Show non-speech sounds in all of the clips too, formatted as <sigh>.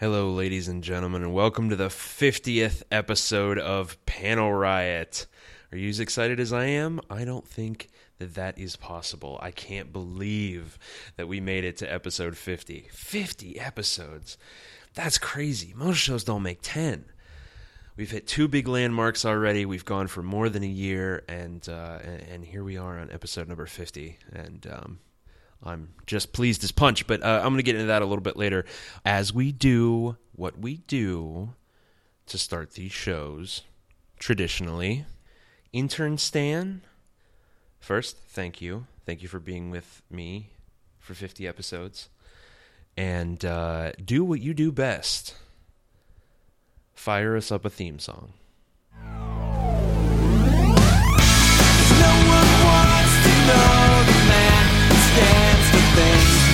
Hello, ladies and gentlemen, and welcome to the 50th episode of Panel Riot. Are you as excited as I am? I don't think that that is possible. I can't believe that we made it to episode 50. 50 episodes. That's crazy. Most shows don't make 10. We've hit two big landmarks already. We've gone for more than a year, and uh, and, here we are on episode number 50. And um, I'm just pleased as punch, but uh, I'm going to get into that a little bit later as we do what we do to start these shows traditionally. Intern Stan, first, thank you. Thank you for being with me for 50 episodes. And uh, do what you do best fire us up a theme song.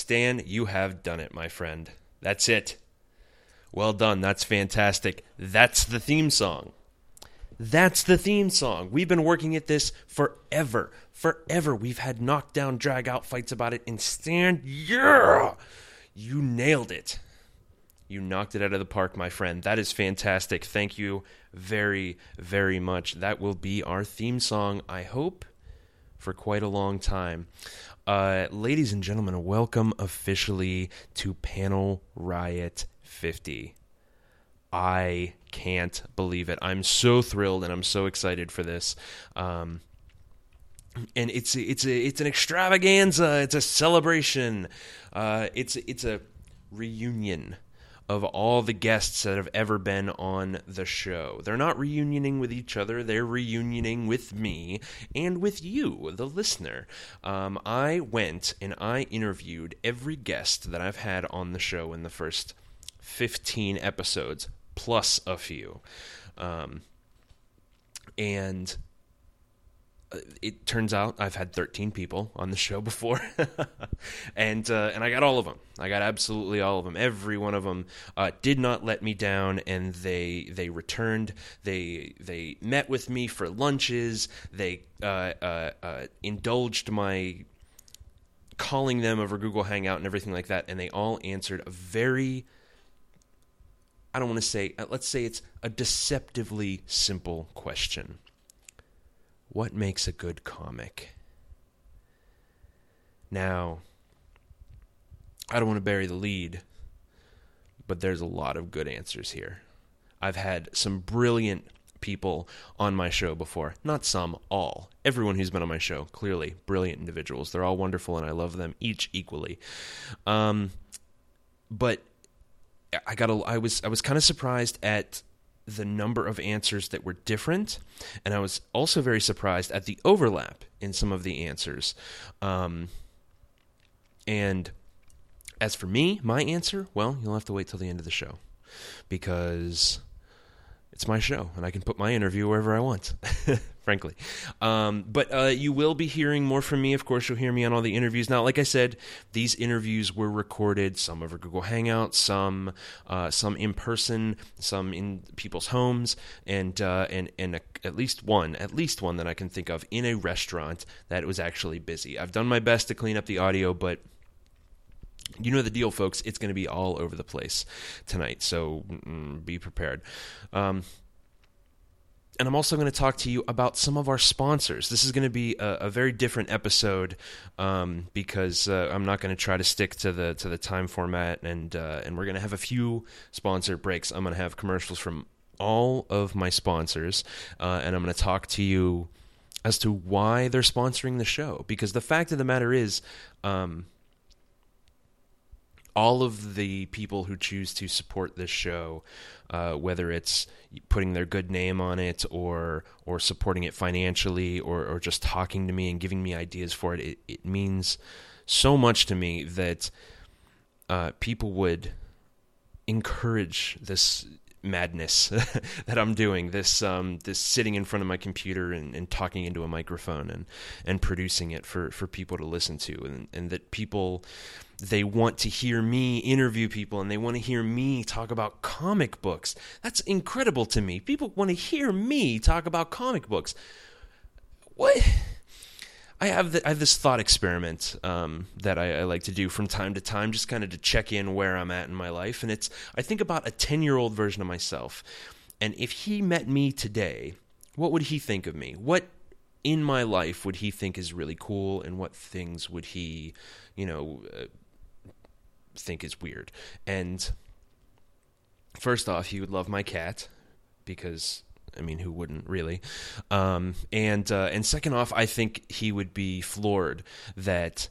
Stan, you have done it, my friend. That's it. Well done. That's fantastic. That's the theme song. That's the theme song. We've been working at this forever. Forever. We've had knockdown, drag out fights about it. And Stan, yeah! You nailed it. You knocked it out of the park, my friend. That is fantastic. Thank you very, very much. That will be our theme song, I hope, for quite a long time. Uh, ladies and gentlemen, welcome officially to Panel Riot 50. I can't believe it. I'm so thrilled and I'm so excited for this. Um, and it's it's a, it's an extravaganza. It's a celebration. Uh, it's it's a reunion of all the guests that have ever been on the show. They're not reunioning with each other, they're reunioning with me and with you, the listener. Um, I went and I interviewed every guest that I've had on the show in the first 15 episodes, plus a few. Um, and it turns out I've had 13 people on the show before, <laughs> and uh, and I got all of them. I got absolutely all of them. Every one of them uh, did not let me down, and they they returned. They they met with me for lunches. They uh, uh, uh, indulged my calling them over Google Hangout and everything like that, and they all answered a very I don't want to say let's say it's a deceptively simple question what makes a good comic? Now, I don't want to bury the lead, but there's a lot of good answers here. I've had some brilliant people on my show before. Not some, all. Everyone who's been on my show, clearly brilliant individuals. They're all wonderful and I love them each equally. Um, but I got a, I was I was kind of surprised at the number of answers that were different, and I was also very surprised at the overlap in some of the answers. Um, and as for me, my answer, well, you'll have to wait till the end of the show because it's my show and I can put my interview wherever I want, <laughs> frankly. Um, but uh, you will be hearing more from me. Of course, you'll hear me on all the interviews. Now, like I said, these interviews were recorded, some over Google Hangout, some uh, some in person, some in people's homes, and uh, and and a, at least one, at least one that I can think of in a restaurant that was actually busy. I've done my best to clean up the audio, but you know the deal, folks. It's going to be all over the place tonight, so be prepared. Um, and I'm also going to talk to you about some of our sponsors. This is going to be a, a very different episode um, because uh, I'm not going to try to stick to the to the time format, and uh, and we're going to have a few sponsor breaks. I'm going to have commercials from all of my sponsors, uh, and I'm going to talk to you as to why they're sponsoring the show. Because the fact of the matter is. Um, all of the people who choose to support this show, uh, whether it's putting their good name on it or or supporting it financially or, or just talking to me and giving me ideas for it, it, it means so much to me that uh, people would encourage this madness <laughs> that I'm doing. This um, this sitting in front of my computer and, and talking into a microphone and and producing it for, for people to listen to, and, and that people they want to hear me interview people and they want to hear me talk about comic books. That's incredible to me. People want to hear me talk about comic books. What? I have the, I have this thought experiment um, that I, I, like to do from time to time, just kind of to check in where I'm at in my life. And it's I think about a ten year old version of myself, and if he met me today, what would he think of me? What in my life would he think is really cool, and what things would he, you know, uh, think is weird? And first off, he would love my cat because I mean, who wouldn't really? Um, and uh, and second off, I think he would be floored that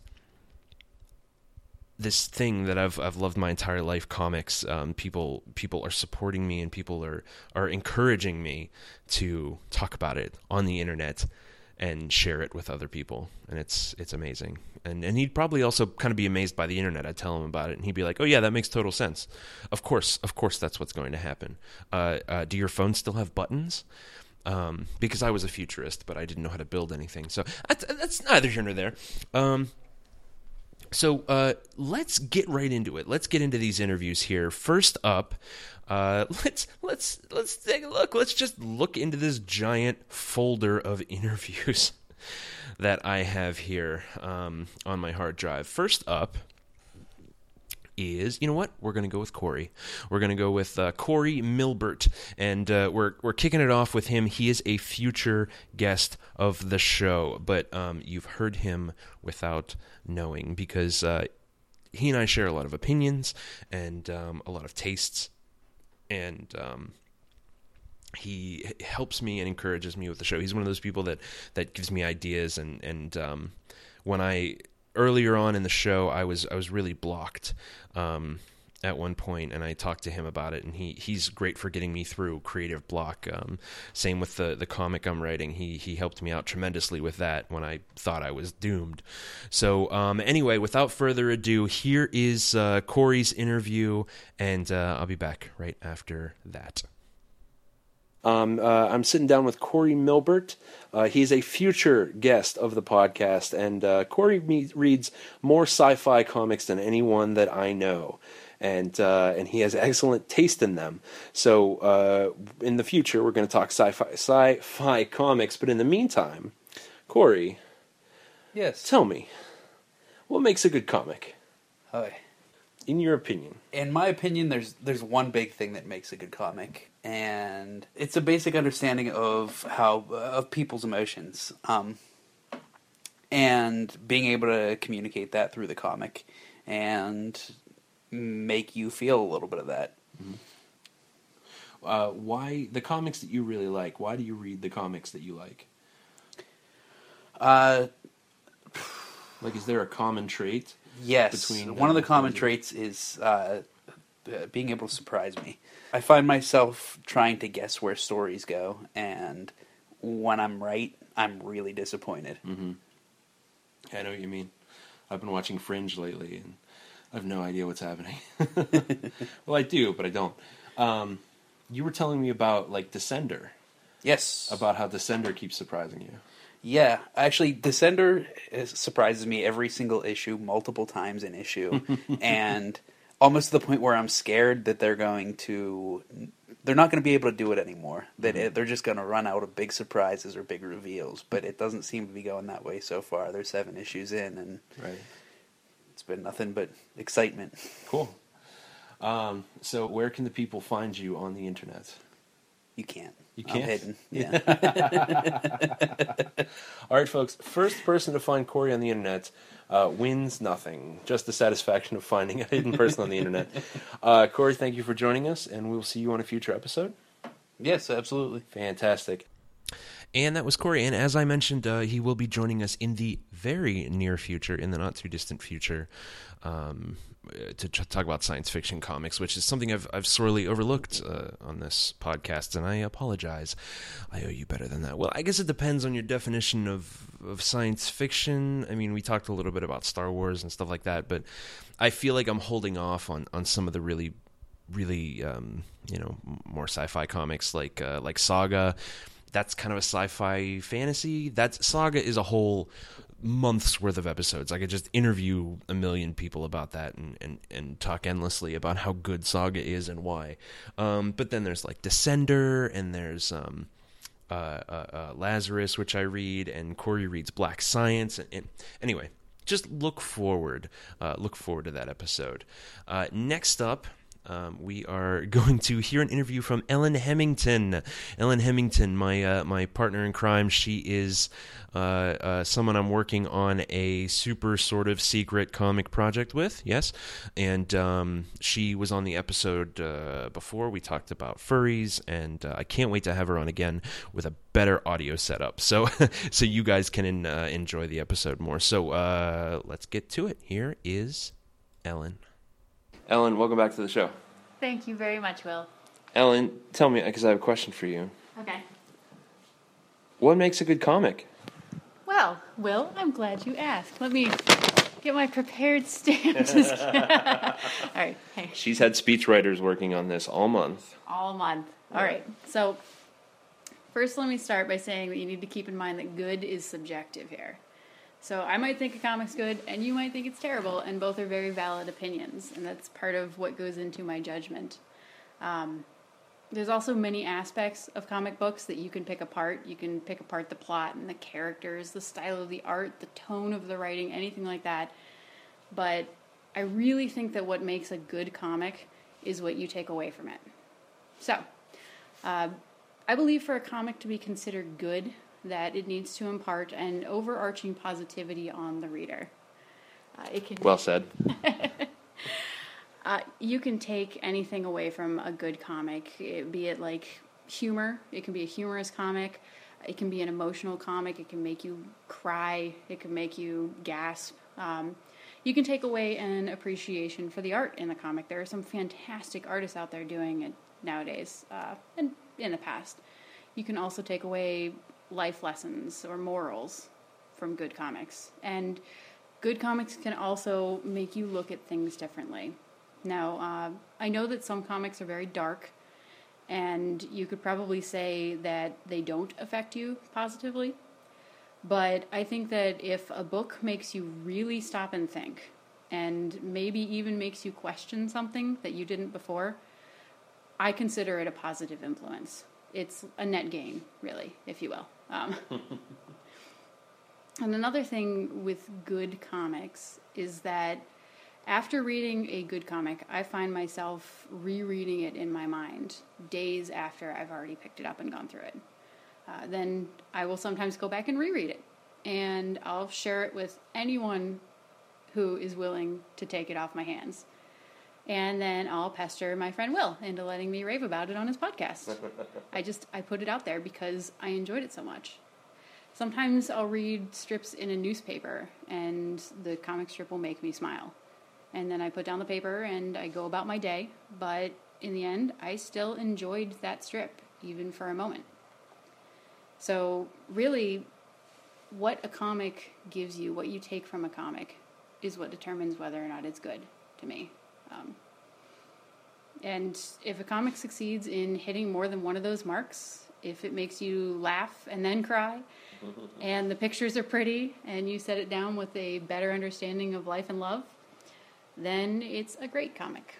this thing that I've I've loved my entire life, comics. Um, people people are supporting me and people are are encouraging me to talk about it on the internet and share it with other people, and it's it's amazing. And and he'd probably also kind of be amazed by the internet. I'd tell him about it, and he'd be like, "Oh yeah, that makes total sense. Of course, of course, that's what's going to happen. Uh, uh, do your phones still have buttons?" Um, because I was a futurist, but I didn't know how to build anything. So that's, that's neither here nor there. Um, so uh, let's get right into it. Let's get into these interviews here. First up, uh, <laughs> let's let's let's take a look. Let's just look into this giant folder of <laughs> interviews that I have here um, on my hard drive. First up is you know what we're going to go with Corey. We're going to go with uh, Corey Milbert, and uh, we're we're kicking it off with him. He is a future guest of the show, but um, you've heard him without knowing because uh, he and I share a lot of opinions and um, a lot of tastes and um, he helps me and encourages me with the show. He's one of those people that that gives me ideas and and um, when I earlier on in the show I was I was really blocked um, at one point and I talked to him about it and he he's great for getting me through creative block. Um, same with the the comic I'm writing. He he helped me out tremendously with that when I thought I was doomed. So um, anyway, without further ado, here is uh, Corey's interview and uh, I'll be back right after that. Um, uh, I'm sitting down with Corey Milbert. Uh, he's a future guest of the podcast, and uh, Corey me- reads more sci-fi comics than anyone that I know and uh, and he has excellent taste in them. So uh, in the future, we're going to talk sci-fi sci-fi comics. But in the meantime, Corey, Yes. tell me, what makes a good comic, Hi. in your opinion? In my opinion, there's there's one big thing that makes a good comic, and it's a basic understanding of how of people's emotions, um, and being able to communicate that through the comic, and make you feel a little bit of that. Uh, why the comics that you really like? Why do you read the comics that you like? Uh, Like, is there a common trait? Yes, between one of the common traits is uh, uh, being able to surprise me. I find myself trying to guess where stories go, and when I'm right, I'm really disappointed. I know what you mean. I've been watching Fringe lately, and I have no idea what's happening. <laughs> well, I do, but I don't. Um, you were telling me about like Descender, Yes, about how Descender keeps surprising you. Yeah. Actually, Descender is- surprises me every single issue, multiple times an issue, <laughs> and almost to the point where I'm scared that they're going to. They're not going to be able to do it anymore. That it, they're just going to run out of big surprises or big reveals. But it doesn't seem to be going that way so far. They're seven issues in, and Right. it's been nothing but excitement. Cool. Um, so, where can the people find you on the internet? You can't. You I'm can't? hidden. <laughs> Yeah. All right, folks. First person to find Corey on the internet uh, wins nothing. Just the satisfaction of finding a hidden person on the internet. <laughs> Uh, Corey, thank you for joining us, and we'll see you on a future episode. yes, absolutely. Fantastic. And that was Corey. And as I mentioned, uh, he will be joining us in the very near future, in the not too distant future, um, to ch- talk about science fiction comics, which is something I've, I've sorely overlooked uh, on this podcast. And I apologize. I owe you better than that. Well, I guess it depends on your definition of, of science fiction. I mean, we talked a little bit about Star Wars and stuff like that, but I feel like I'm holding off on, on some of the really really um, you know more sci-fi comics like uh, like Saga. That's kind of a sci-fi fantasy. That's Saga is a whole month's worth of episodes. I could just interview a million people about that and, and, and talk endlessly about how good Saga is and why. Um, but then there's like Descender and there's um, uh, uh, uh, Lazarus, which I read, and Corey reads Black Science. And, and anyway, just look forward, uh, look forward to that episode. Uh, next up, um, we are <laughs> going to hear an interview from Ellen Hemington. Ellen Hemington, my uh, my partner in crime, she is uh, uh, someone I'm working on a super sort of secret comic project with. Yes, and um, she was on the episode uh, before. We talked about furries, and uh, I can't wait to have her on again with a better audio setup, so <laughs> so you guys can uh, enjoy the episode more. So let's get to it. Here is Ellen. Ellen, welcome back to the show. Thank you very much, Will. Ellen, tell me, because I have a question for you. Okay. What makes a good comic? Well, Will, I'm glad you asked. Let me get my prepared <laughs> kidding. <laughs> all right. Hey, She's had speechwriters working on this all month. all month. All right. So, first, let me start by saying that you need to keep in mind that good is subjective here. So, I might think a comic's good, and you might think it's terrible, and both are very valid opinions, and that's part of what goes into my judgment. Um, there's also many aspects of comic books that you can pick apart. You can pick apart the plot and the characters, the style of the art, the tone of the writing, anything like that. But I really think that what makes a good comic is what you take away from it. So, uh, I believe for a comic to be considered good, that it needs to impart an overarching positivity on the reader. Uh, it can Well said. <laughs> uh, you can take anything away from a good comic, it, be it like humor. It can be a humorous comic. It can be an emotional comic. It can make you cry. It can make you gasp. Um, you can take away an appreciation for the art in the comic. There are some fantastic artists out there doing it nowadays uh, and in the past. You can also take away life lessons or morals from good comics. And good comics can also make you look at things differently. Now, uh, I know that some comics are very dark, and you could probably say that they don't affect you positively. But I think that if a book makes you really stop and think, and maybe even makes you question something that you didn't before, I consider it a positive influence. It's a net gain, really, if you will. Um, <laughs> and another thing with good comics is that after reading a good comic, I find myself rereading it in my mind days after I've already picked it up and gone through it. Uh, then I will sometimes go back and reread it, and I'll share it with anyone who is willing to take it off my hands. And then I'll pester my friend Will into letting me rave about it on his podcast. <laughs> I just I put it out there because I enjoyed it so much. Sometimes I'll read strips in a newspaper and the comic strip will make me smile. And then I put down the paper and I go about my day, but in the end I still enjoyed that strip even for a moment. So, really what a comic gives you, what you take from a comic is what determines whether or not it's good to me. Um, and if a comic succeeds in hitting more than one of those marks, if it makes you laugh and then cry, <laughs> and the pictures are pretty, and you set it down with a better understanding of life and love, then it's a great comic.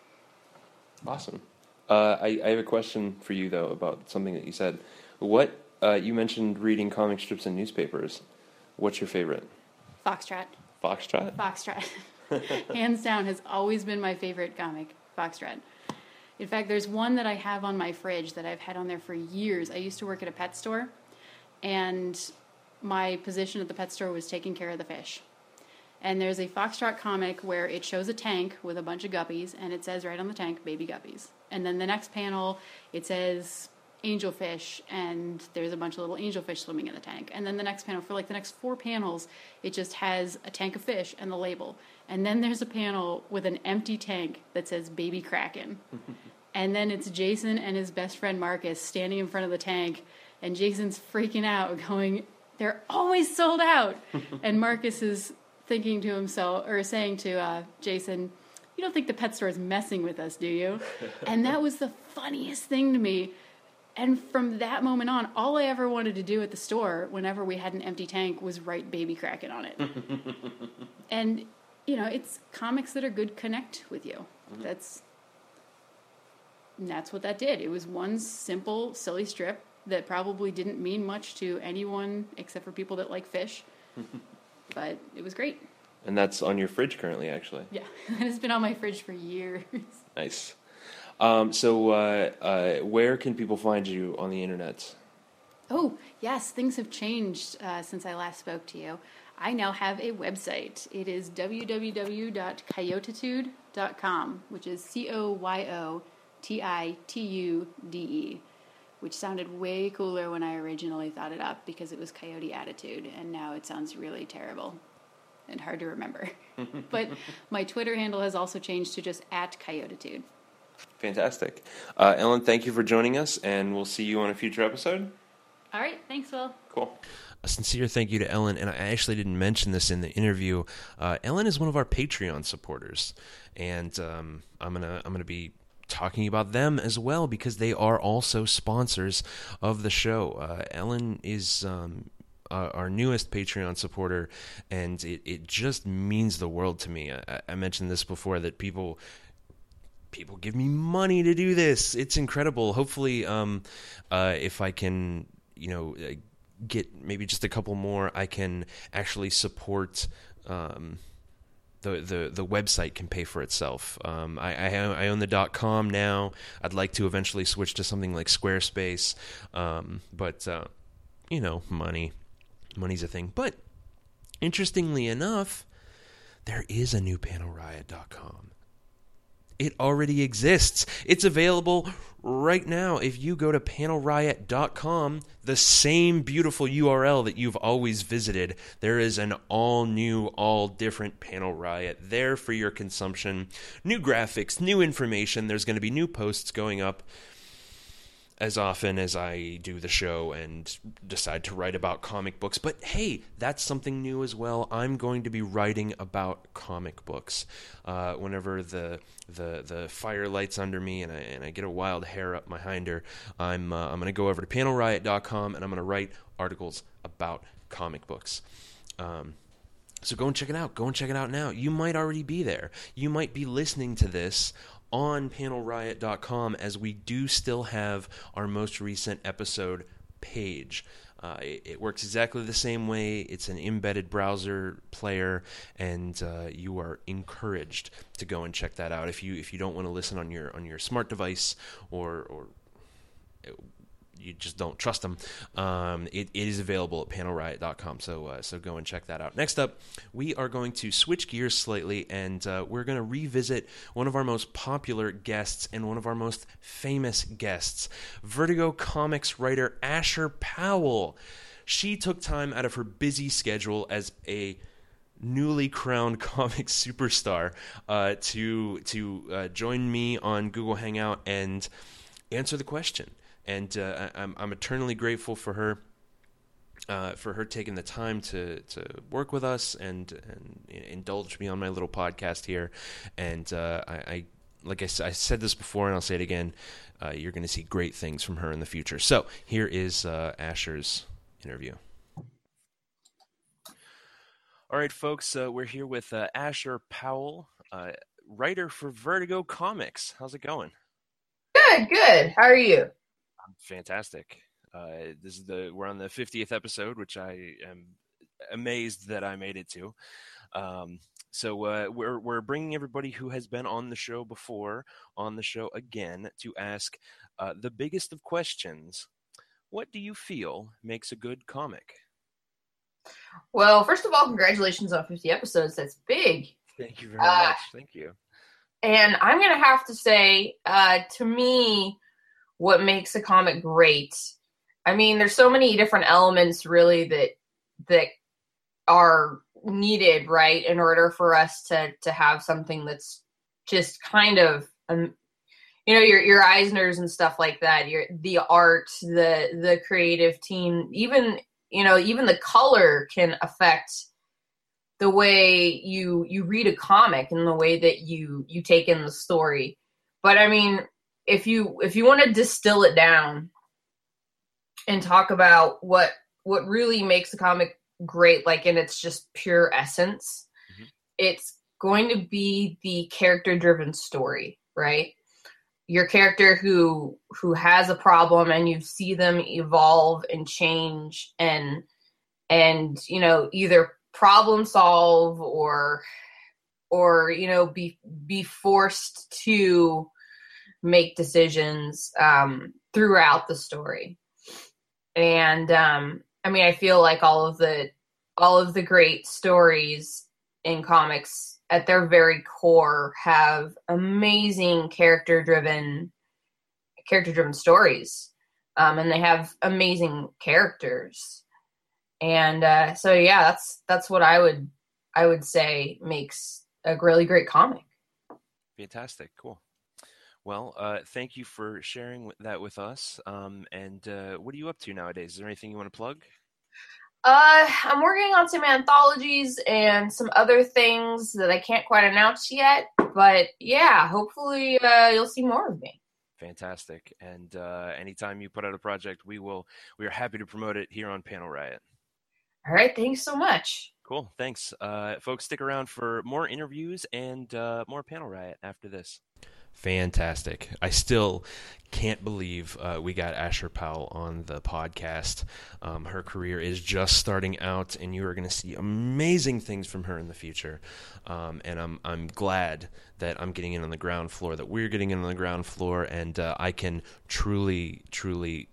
Awesome. Uh, I, I have a question for you though about something that you said. What uh, you mentioned reading comic strips in newspapers. What's your favorite? Foxtrot. Foxtrot. Foxtrot. <laughs> <laughs> Hands down has always been my favorite comic, Foxtrot. In fact, there's one that I have on my fridge that I've had on there for years. I used to work at a pet store, and my position at the pet store was taking care of the fish. And there's a Foxtrot comic where it shows a tank with a bunch of guppies, and it says right on the tank, baby guppies. And then the next panel, it says angelfish, and there's a bunch of little angelfish swimming in the tank. And then the next panel, for like the next four panels, it just has a tank of fish and the label. And then there's a panel with an empty tank that says baby kraken. <laughs> and then it's Jason and his best friend Marcus standing in front of the tank, and Jason's freaking out, going, They're always sold out. <laughs> and Marcus is thinking to himself, or saying to uh, Jason, You don't think the pet store is messing with us, do you? <laughs> and that was the funniest thing to me. And from that moment on, all I ever wanted to do at the store, whenever we had an empty tank, was write Baby Kraken on it. <laughs> and you know, it's comics that are good connect with you. Mm-hmm. That's and that's what that did. It was one simple, silly strip that probably didn't mean much to anyone except for people that like fish. <laughs> but it was great. And that's on your fridge currently, actually. Yeah, <laughs> it has been on my fridge for years. Nice. Um, so, uh, uh, where can people find you on the internet? Oh, yes, things have changed uh, since I last spoke to you. I now have a website. It is www.coyotitude.com, which is C O Y O T I T U D E, which sounded way cooler when I originally thought it up because it was Coyote Attitude, and now it sounds really terrible and hard to remember. <laughs> but my Twitter handle has also changed to just at Coyotitude. Fantastic. Uh, Ellen, thank you for joining us, and we'll see you on a future episode. All right, thanks, Will. Cool. A sincere thank you to Ellen, and I actually didn't mention this in the interview. Uh, Ellen is one of our Patreon supporters, and um, I'm gonna I'm gonna be talking about them as well because they are also sponsors of the show. Uh, Ellen is. Um, uh, our newest Patreon supporter, and it, it just means the world to me. I, I mentioned this before that people people give me money to do this. It's incredible. Hopefully, um, uh, if I can, you know, uh, get maybe just a couple more, I can actually support. Um, the, the the website can pay for itself. Um, I, I, I own the dot com now. I'd like to eventually switch to something like Squarespace, um, but uh, you know, money, money's a thing. But interestingly enough, there is a new panelriot.com it already exists. It's available right now. If you go to panelriot.com, the same beautiful URL that you've always visited, there is an all new, all different Panel Riot there for your consumption. New graphics, new information. There's going to be new posts going up as often as I do the show and decide to write about comic books. But hey, that's something new as well. I'm going to be writing about comic books. Uh, whenever the the the fire lights under me and I and I get a wild hair up my hinder, I'm uh, I'm going to go over to panelriot.com and I'm going to write articles about comic books. Um, so go and check it out. Go and check it out now. You might already be there. You might be listening to this on panelriot.com as we do still have our most recent episode page. Uh, it, it, works exactly the same way. It's an embedded browser player, and uh, you are encouraged to go and check that out. If you if you don't want to listen on your on your smart device or or you just don't trust them. Um, it, it is available at panelriot.com, so uh, so go and check that out. Next up, we are going to switch gears slightly, and uh, we're going to revisit one of our most popular guests and one of our most famous guests, Vertigo comics writer Asher Powell. She took time out of her busy schedule as a newly crowned <laughs> comic superstar uh, to to uh, join me on Google Hangout and answer the question and uh, I'm, I'm eternally grateful for her. Uh, for her taking the time to, to work with us and, and indulge me on my little podcast here, and uh, I, I, like I, I, said this before and I'll say it again, uh, you're going to see great things from her in the future. So here is uh, Asher's interview. All right, folks, uh, we're here with Asher Powell, writer for Vertigo Comics. How's it going? Good, good. How are you? Fantastic. Uh, this is the we're on the 50th episode, which I am amazed that I made it to. Um, So uh, we're we're bringing everybody who has been on the show before on the show again to ask uh, the biggest of questions. What do you feel makes a good comic? Well, first of all, congratulations on 50 episodes. That's big. Thank you very Uh, much. Thank you. And I'm going to have to say, uh, to me, what makes a comic great. I mean, there's so many different elements really that that are needed, right, in order for us to to have something that's just kind of um, you know your your Eisners and stuff like that. Your the art, the the creative team, even you know even the color can affect the way you you read a comic and the way that you you take in the story. But I mean, if you if you want to distill it down and talk about what what really makes a comic great like in its just pure essence, Mhm. it's going to be the character driven story, right? Your character who who has a problem and you see them evolve and change and and you know either problem solve or or you know be be forced to make decisions um, throughout the story and um, i mean i feel like all of the all of the great stories in comics at their very core have amazing character driven character driven stories um, and they have amazing characters and uh, so yeah that's that's what i would i would say makes a really great comic Fantastic. Cool. Well, uh, thank you for sharing that with us. Um, and uh, what are you up to nowadays? Is there anything you want to plug? uh i'm working on some anthologies and some other things that i can't quite announce yet but yeah hopefully uh, you'll see more of me Fantastic. And uh, anytime you put out a project, we will. We are happy to promote it here on Panel Riot. all right thanks so much Cool. Thanks, uh, folks. Stick around for more interviews and uh, more Panel Riot after this. Fantastic. I still can't believe uh, we got Asher Powell on the podcast. Um, her career is just starting out, and you are going to see amazing things from her in the future. Um, and I'm I'm glad that I'm getting in on the ground floor, that we're getting in on the ground floor, and uh, I can truly, truly,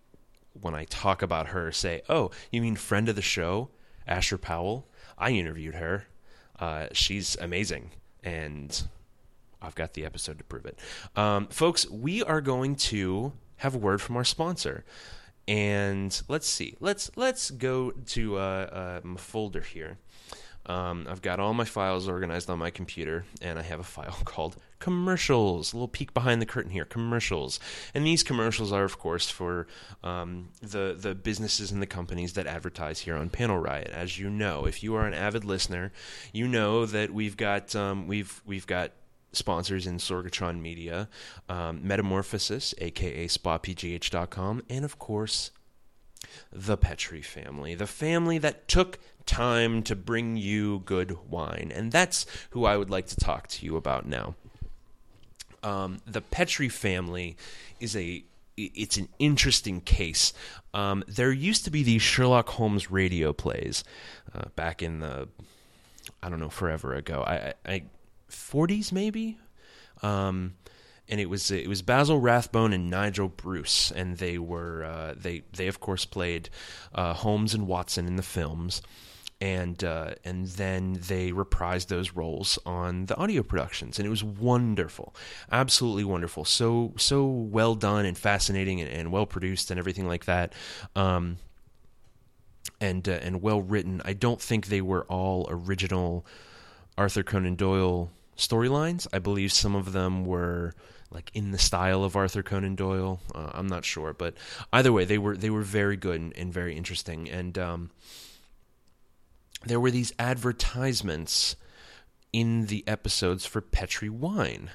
when I talk about her, say, "Oh, you mean friend of the show, Asher Powell? I interviewed her. Uh, she's amazing." And I've got the episode to prove it. Um, folks, we are going to have a word from our sponsor. And let's see. Let's let's go to uh, uh, my folder here. Um, I've got all my files organized on my computer, and I have a file <laughs> called commercials. A little peek behind the curtain here, commercials. And these commercials are, of course, for um, the the businesses and the companies that advertise here on Panel Riot. As you know, if you are an avid listener, you know that we've got um, we've we've got sponsors in Sorgatron Media, um, Metamorphosis, aka SpaPGH.com, and of course, the Petri family, the family that took time to bring you good wine. And that's who I would like to talk to you about now. Um, the Petri family is a it's an interesting case. Um, there used to be these Sherlock Holmes radio plays uh, back in the I don't know forever ago. I, I 40s maybe. Um, and it was it was Basil Rathbone and Nigel Bruce, and they were uh, they they of course played uh, Holmes and Watson in the films, and uh, and then they reprised those roles on the audio productions, and it was wonderful, absolutely wonderful, so so well done and fascinating and, and well produced and everything like that. Um, and uh, and well written. I don't think they were all original Arthur Conan Doyle storylines. I believe some of them were like in the style of Arthur Conan Doyle. Uh, I'm not sure, but either way, they were they were very good and, and very interesting. And um, there were these advertisements in the episodes for Petri wine.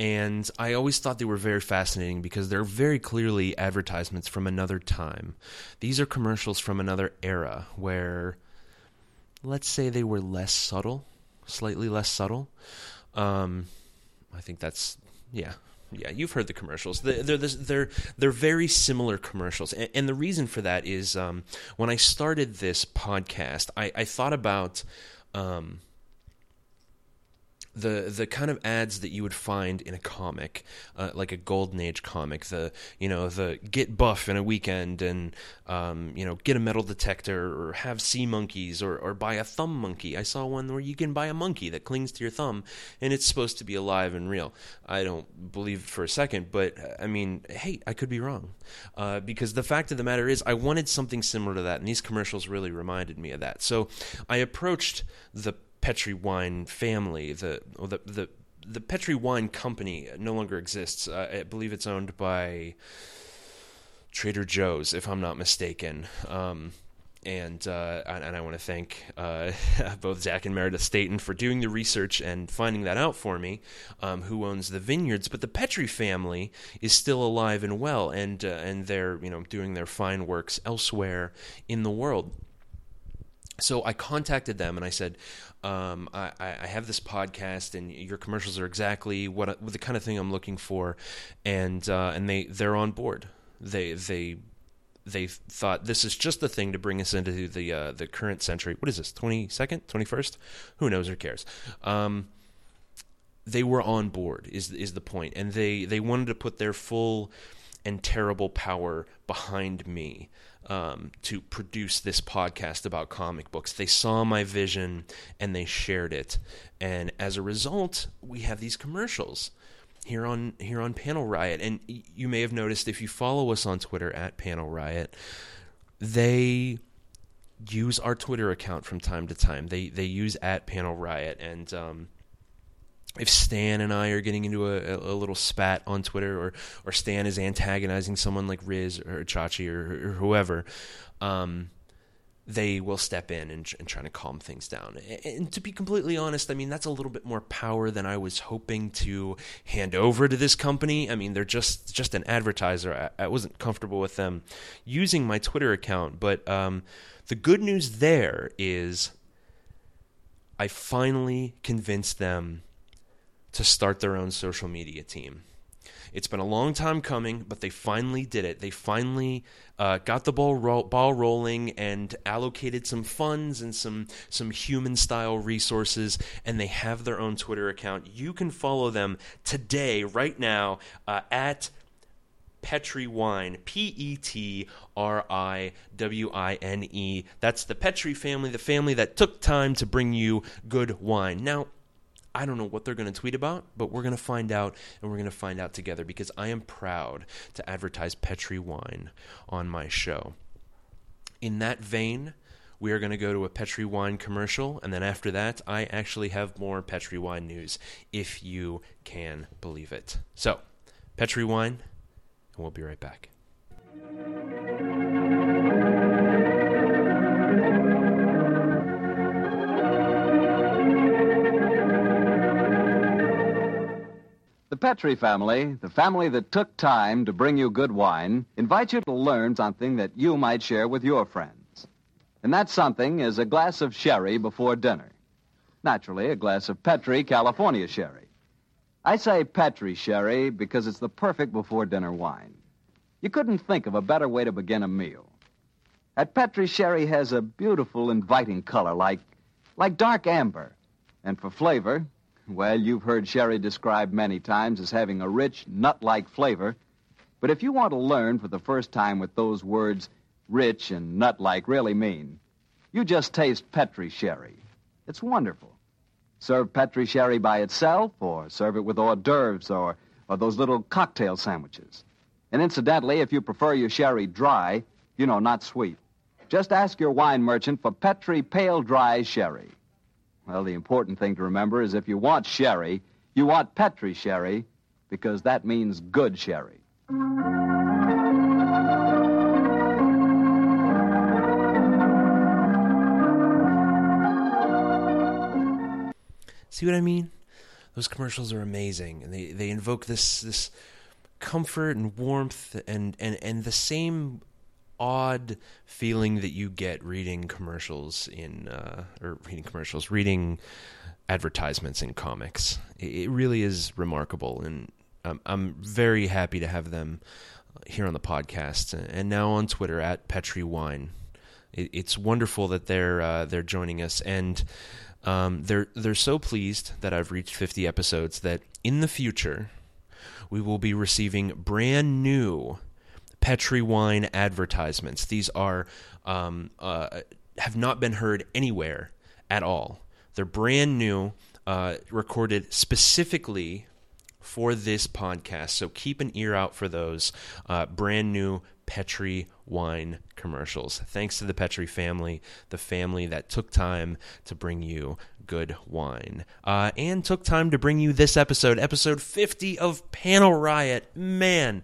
And I always thought they were very fascinating because they're very clearly advertisements from another time. These are commercials from another era where, let's say, they were less subtle, slightly less subtle. Um, I think that's yeah, yeah. You've heard the commercials. They're they're they're, they're very similar commercials, and, and the reason for that is um, when I started this podcast, I, I thought about. Um, the the kind of ads that you would find in a comic, uh, like a golden age comic. The you know the get buff in a weekend and um, you know get a metal detector or have sea monkeys or or buy a thumb monkey. I saw one where you can buy a monkey that clings to your thumb and it's supposed to be alive and real. I don't believe for a second, but I mean, hey, I could be wrong uh, because the fact of the matter is, I wanted something similar to that, and these commercials really reminded me of that. So I approached the Petri Wine family, the the the the Petri Wine Company no longer exists. Uh, I believe it's owned by Trader Joe's, if I'm not mistaken. Um, and uh, and I want to thank uh, <laughs> both Zach and Meredith Staten for doing the research and finding that out for me. Um, who owns the vineyards? But the Petri family is still alive and well, and uh, and they're you know doing their fine works elsewhere in the world. So I contacted them and I said, um, I, I, have this podcast and your commercials are exactly what, what the kind of thing I'm looking for, and uh, and they they're on board. They they they thought this is just the thing to bring us into the uh, the current century. What is this? Twenty second, twenty first? Who knows? Who cares? Um, they were on board. Is is the point? And they they wanted to put their full and terrible power behind me um, to produce this podcast about comic books. They saw my vision and they shared it, and as a result, we have these commercials here on here on Panel Riot. And you may have noticed if you follow us on Twitter at Panel Riot, they use our Twitter account from time to time. They they use at Panel Riot, and um, if Stan and I are getting into a, a, little spat on Twitter, or or Stan is antagonizing someone like Riz or Chachi or, or whoever. Um, they will step in and, and try to calm things down. And to be completely honest, I mean, that's a little bit more power than I was hoping to hand over to this company. I mean, they're just, just an advertiser. I, I wasn't comfortable with them using my Twitter account. But um, the good news there is I finally convinced them to start their own social media team. It's been a long time coming, but they finally did it. They finally uh, got the ball ro- ball rolling and allocated some funds and some some human style resources, and they have their own Twitter account. You can follow them today, right now, uh, at Petri Wine, P E T R I W I N E. That's the Petri family, the family that took time to bring you good wine. Now, I don't know what they're going to tweet about, but we're going to find out, and we're going to find out together because I am proud to advertise Petri wine on my show. In that vein, we are going to go to a Petri wine commercial, and then after that, I actually have more Petri wine news, if you can believe it. So, Petri wine, and we'll be right back. The Petri family, the family that took time to bring you good wine, invites you to learn something that you might share with your friends. And that something is a glass of sherry before dinner. Naturally, a glass of Petri California sherry. I say Petri sherry because it's the perfect before dinner wine. You couldn't think of a better way to begin a meal. At Petri sherry has a beautiful, inviting color like like dark amber. And for flavor, well, you've heard sherry described many times as having a rich, nut like flavor. But if you want to learn for the first time what those words rich and nut like really mean, you just taste Petri sherry. It's wonderful. Serve Petri sherry by itself, or serve it with hors d'oeuvres or, or those little cocktail sandwiches. And incidentally, if you prefer your sherry dry, you know, not sweet, just ask your wine merchant for Petri Pale Dry Sherry. Well, the important thing to remember is if you want sherry, you want Petri sherry, because that means good sherry. See what I mean? Those commercials are amazing, and they, they invoke this this comfort and warmth and, and, and the same odd feeling that you get reading commercials in uh, or reading commercials, reading advertisements in comics. It really is remarkable, and I'm, I'm very happy to have them here on the podcast and now on Twitter at Petri Wine. It, it's wonderful that they're uh, they're joining us, and Um, they're they're so pleased that I've reached 50 episodes that in the future we will be receiving brand new Petri wine advertisements. These are um, uh, have not been heard anywhere at all. They're brand new, uh, recorded specifically for this podcast. So keep an ear out for those uh, brand new Petri wine commercials. Thanks to the Petri family, the family that took time to bring you good wine. Uh, and took time to bring you this episode, episode 50 of Panel Riot. Man,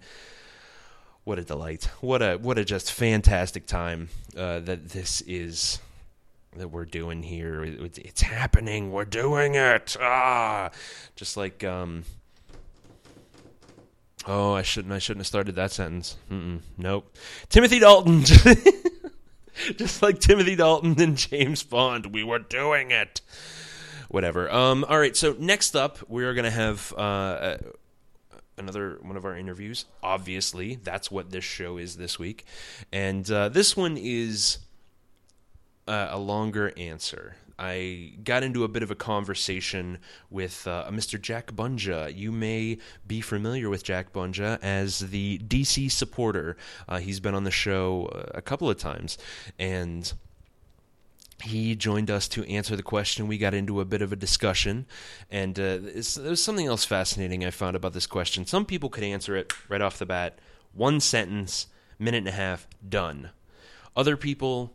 what a delight. What a what a just fantastic time uh, that this is that we're doing here. It's happening. We're doing it. Ah, just like um, Oh, I shouldn't. I shouldn't have started that sentence. Mm-mm, nope. Timothy Dalton, <laughs> just like Timothy Dalton and James Bond, we were doing it. Whatever. Um. All right. So next up, we are to have uh, another one of our interviews. Obviously, that's what this show is this week, and uh, this one is uh, a longer answer. I got into a bit of a conversation with uh, Mr. Jack Bunja. You may be familiar with Jack Bunja as the DC supporter. Uh, he's been on the show uh, a couple of times, and he joined us to answer the question. We got into a bit of a discussion, and uh, there's something else fascinating I found about this question. Some people could answer it right off the bat, one sentence, minute and a half, done. Other people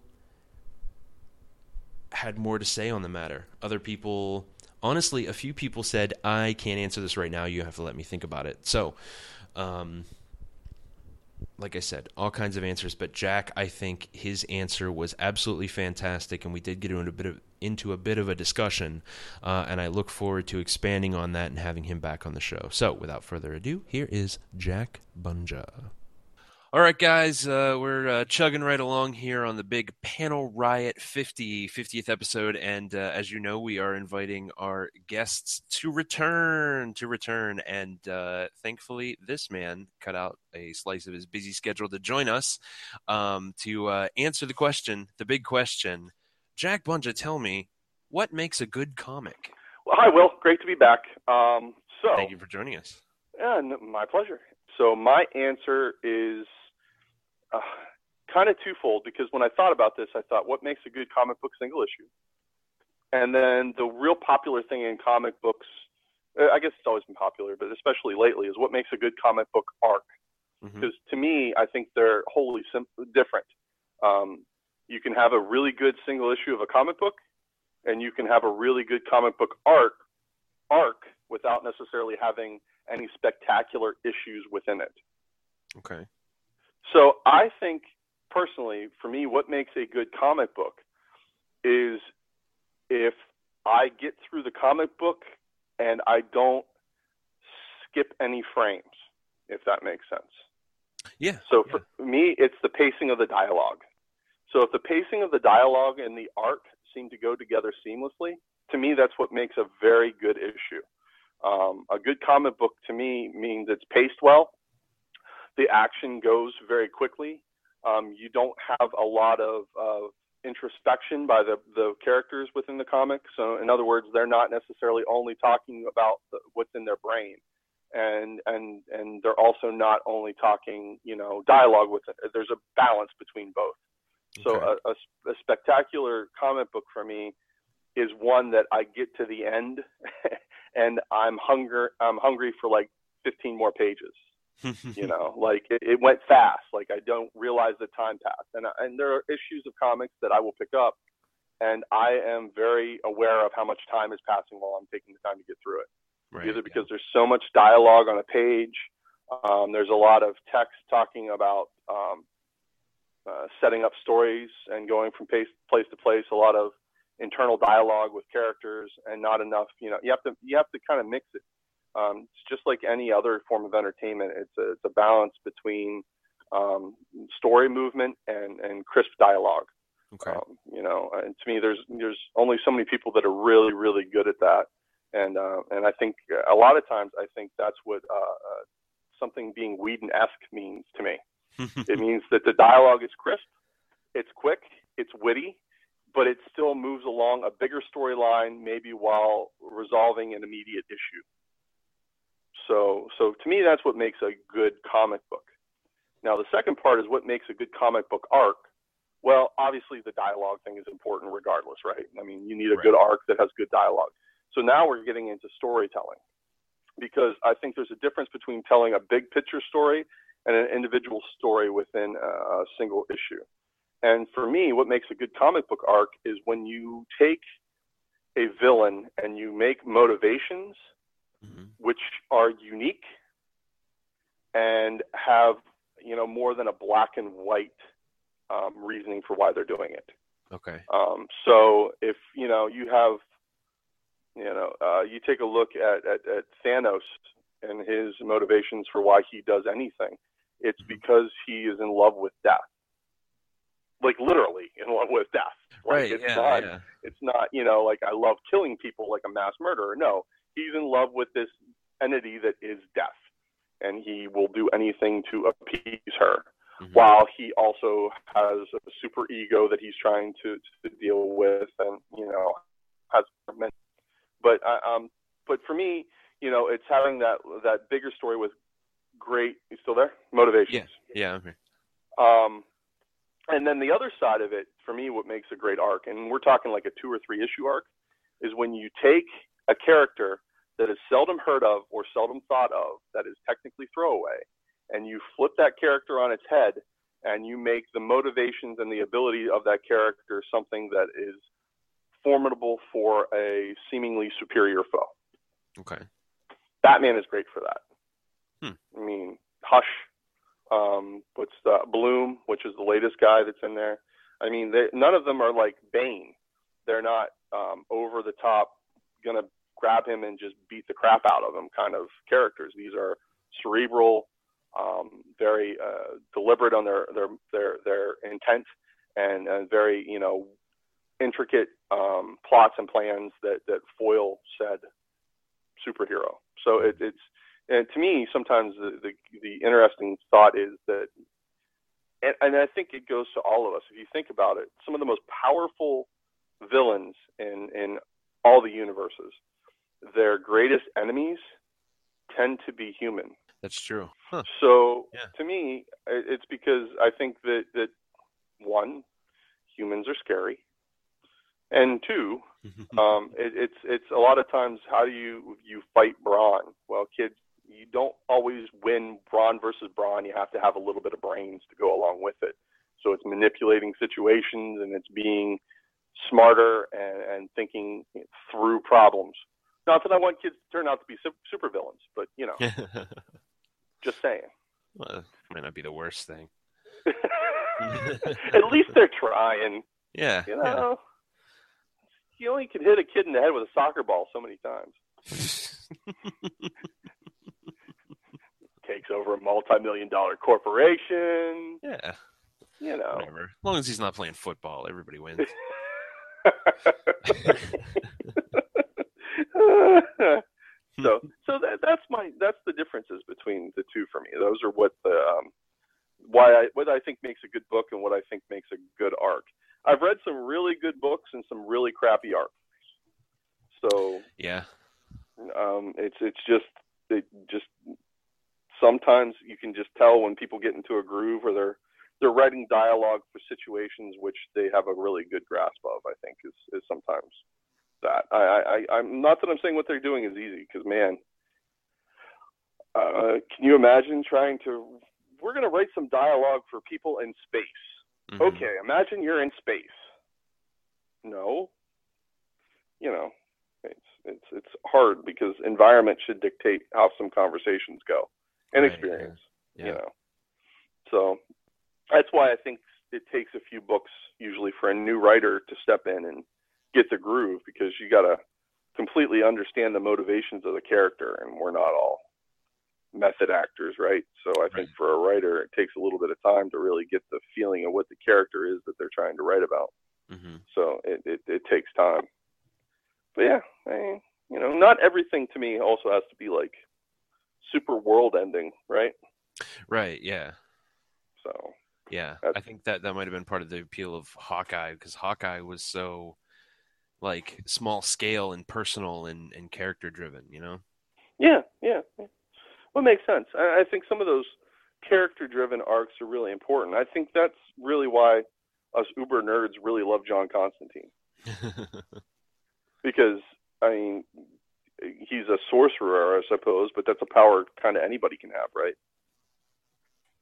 had more to say on the matter. Other people, honestly, a few people said, I can't answer this right now. You have to let me think about it. So, um, like I said, all kinds of answers. But Jack, I think his answer was absolutely fantastic, and we did get into a bit of into a bit of a discussion. Uh, and I look forward to expanding on that and having him back on the show. So, without further ado, here is Jack Bunja. All right, guys, uh, we're uh, chugging right along here on the big Panel Riot 50, 50th episode. And uh, as you know, we are inviting our guests to return, to return. And uh, thankfully, this man cut out a slice of his busy schedule to join us um, to uh, answer the question, the big question. Jack Bunja, tell me, what makes a good comic? Well, hi, Will. Great to be back. Um, so, Thank you for joining us. And my pleasure. So my answer is uh, kind of twofold because when I thought about this, I thought, what makes a good comic book single issue? And then the real popular thing in comic books, uh, I guess it's always been popular, but especially lately, is what makes a good comic book arc. Because mm-hmm. to me, I think they're wholly sim- different. Um, you can have a really good single issue of a comic book, and you can have a really good comic book arc arc without necessarily having any spectacular issues within it. Okay. So I think personally, for me, what makes a good comic book is if I get through the comic book and I don't skip any frames, if that makes sense. Yeah. So yeah. for me, it's the pacing of the dialogue. So if the pacing of the dialogue and the art seem to go together seamlessly, to me, that's what makes a very good issue. Um, a good comic book to me means it's paced well, the action goes very quickly. Um, you don't have a lot of, of introspection by the, the characters within the comic. So, in other words, they're not necessarily only talking about the, what's in their brain, and and and they're also not only talking, you know, dialogue with it. There's a balance between both. So, Okay. a, a, a spectacular comic book for me is one that I get to the end, <laughs> and I'm hunger I'm hungry for like 15 more pages you know like it, it went fast. Like i don't realize the time passed. And and there are issues of comics that i will pick up and i am very aware of how much time is passing while i'm taking the time to get through it. Right. either because there's so much dialogue on a page um, there's a lot of text talking about um, uh, setting up stories and going from place, place to place a lot of internal dialogue with characters and not enough you know you have to you have to kind of mix it um, it's just like any other form of entertainment. It's a, it's a balance between um, story movement and, and crisp dialogue. Okay. Um, you know, and to me, there's there's only so many people that are really really good at that, and uh, and I think a lot of times I think that's what uh, uh, something being Whedon-esque means to me. <laughs> it means that the dialogue is crisp, it's quick, it's witty. but it still moves along a bigger storyline, maybe while resolving an immediate issue. So, so to me, that's what makes a good comic book. Now, the second part is what makes a good comic book arc. Well, obviously, the dialogue thing is important regardless, right? I mean, you need a Right. good arc that has good dialogue. So now we're getting into storytelling because I think there's a difference between telling a big picture story and an individual story within a, a single issue. And for me, what makes a good comic book arc is when you take a villain and you make motivations Mhm. which are unique and have you know more than a black and white um, reasoning for why they're doing it. Okay. Um, so if you know you have, you know, uh, you take a look at, at, at Thanos and his motivations for why he does anything, it's because he is in love with death, like literally in love with death. Like Right. it's Yeah. not, yeah. it's not, you know, like I love killing people like a mass murderer. No, he's in love with this entity that is death, and he will do anything to appease her Mhm. while he also has a super ego that he's trying to, to deal with and you know has but uh, um but for me you know it's having that that bigger story with great you still there motivations Yeah. I'm here. um and then the other side of it for me what makes a great arc and we're talking like a two or three issue arc is when you take a character that is seldom heard of or seldom thought of that is technically throwaway and you flip that character on its head and you make the motivations and the ability of that character something that is formidable for a seemingly superior foe. Okay. Batman is great for that. Hmm. I mean, Hush, um, what's the Bloom, which is the latest guy that's in there. I mean, they, none of them are like Bane. They're not um, over the top, gonna grab him and just beat the crap out of him kind of characters. These are cerebral, um, very uh, deliberate on their their their their intent, and, and very you know intricate um, plots and plans that that foil said superhero. So it, it's and to me sometimes the, the the interesting thought is that, and, and I think it goes to all of us. If you think about it, some of the most powerful villains in in all the universes, their greatest enemies tend to be human. That's true. Huh. So Yeah. to me, it's because I think that that one, humans are scary, and two, <laughs> um, it, it's it's a lot of times how do you you fight brawn? Well, kids, you don't always win brawn versus brawn. You have to have a little bit of brains to go along with it. So it's manipulating situations and it's being smarter and, and thinking through problems. Not that I want kids to turn out to be super, villains, but you know, <laughs> just saying. well, might not be the worst thing. <laughs> At least they're trying. Yeah. You know, you only can hit a kid in the head with a soccer ball so many times. <laughs> Takes over a multi-million dollar corporation. Yeah. You know. Whatever. As long as he's not playing football, everybody wins. <laughs> so, <laughs> so that, that's my that's the differences between the two for me. Those are what the um, why I what I think makes a good book and what I think makes a good arc. I've read some really good books and some really crappy arcs. So yeah. um, it's it's just it just sometimes you can just tell when people get into a groove or they're they're writing dialogue for situations which they have a really good grasp of. I think is is sometimes that I, I I'm not that I'm saying what they're doing is easy because man, uh, can you imagine trying to? We're going to write some dialogue for people in space. Mhm. Okay, imagine you're in space. No, you know, it's it's it's hard because environment should dictate how some conversations go and Right, experience. yeah. You know, so that's why I think it takes a few books usually for a new writer to step in and get the groove because you got to completely understand the motivations of the character, and we're not all method actors, right? So I think Right. for a writer, it takes a little bit of time to really get the feeling of what the character is that they're trying to write about. Mhm. So it, it, it takes time. But yeah, I mean, you know, not everything to me also has to be like super world ending, right? Right. Yeah. So Yeah, I think that that might have been part of the appeal of Hawkeye because Hawkeye was so like small scale and personal and, and character driven. You know. Yeah, yeah. yeah. Well, it makes sense. I, I think some of those character-driven arcs are really important. I think that's really why us uber nerds really love John Constantine <laughs> because I mean he's a sorcerer, I suppose, but that's a power kind of anybody can have, right?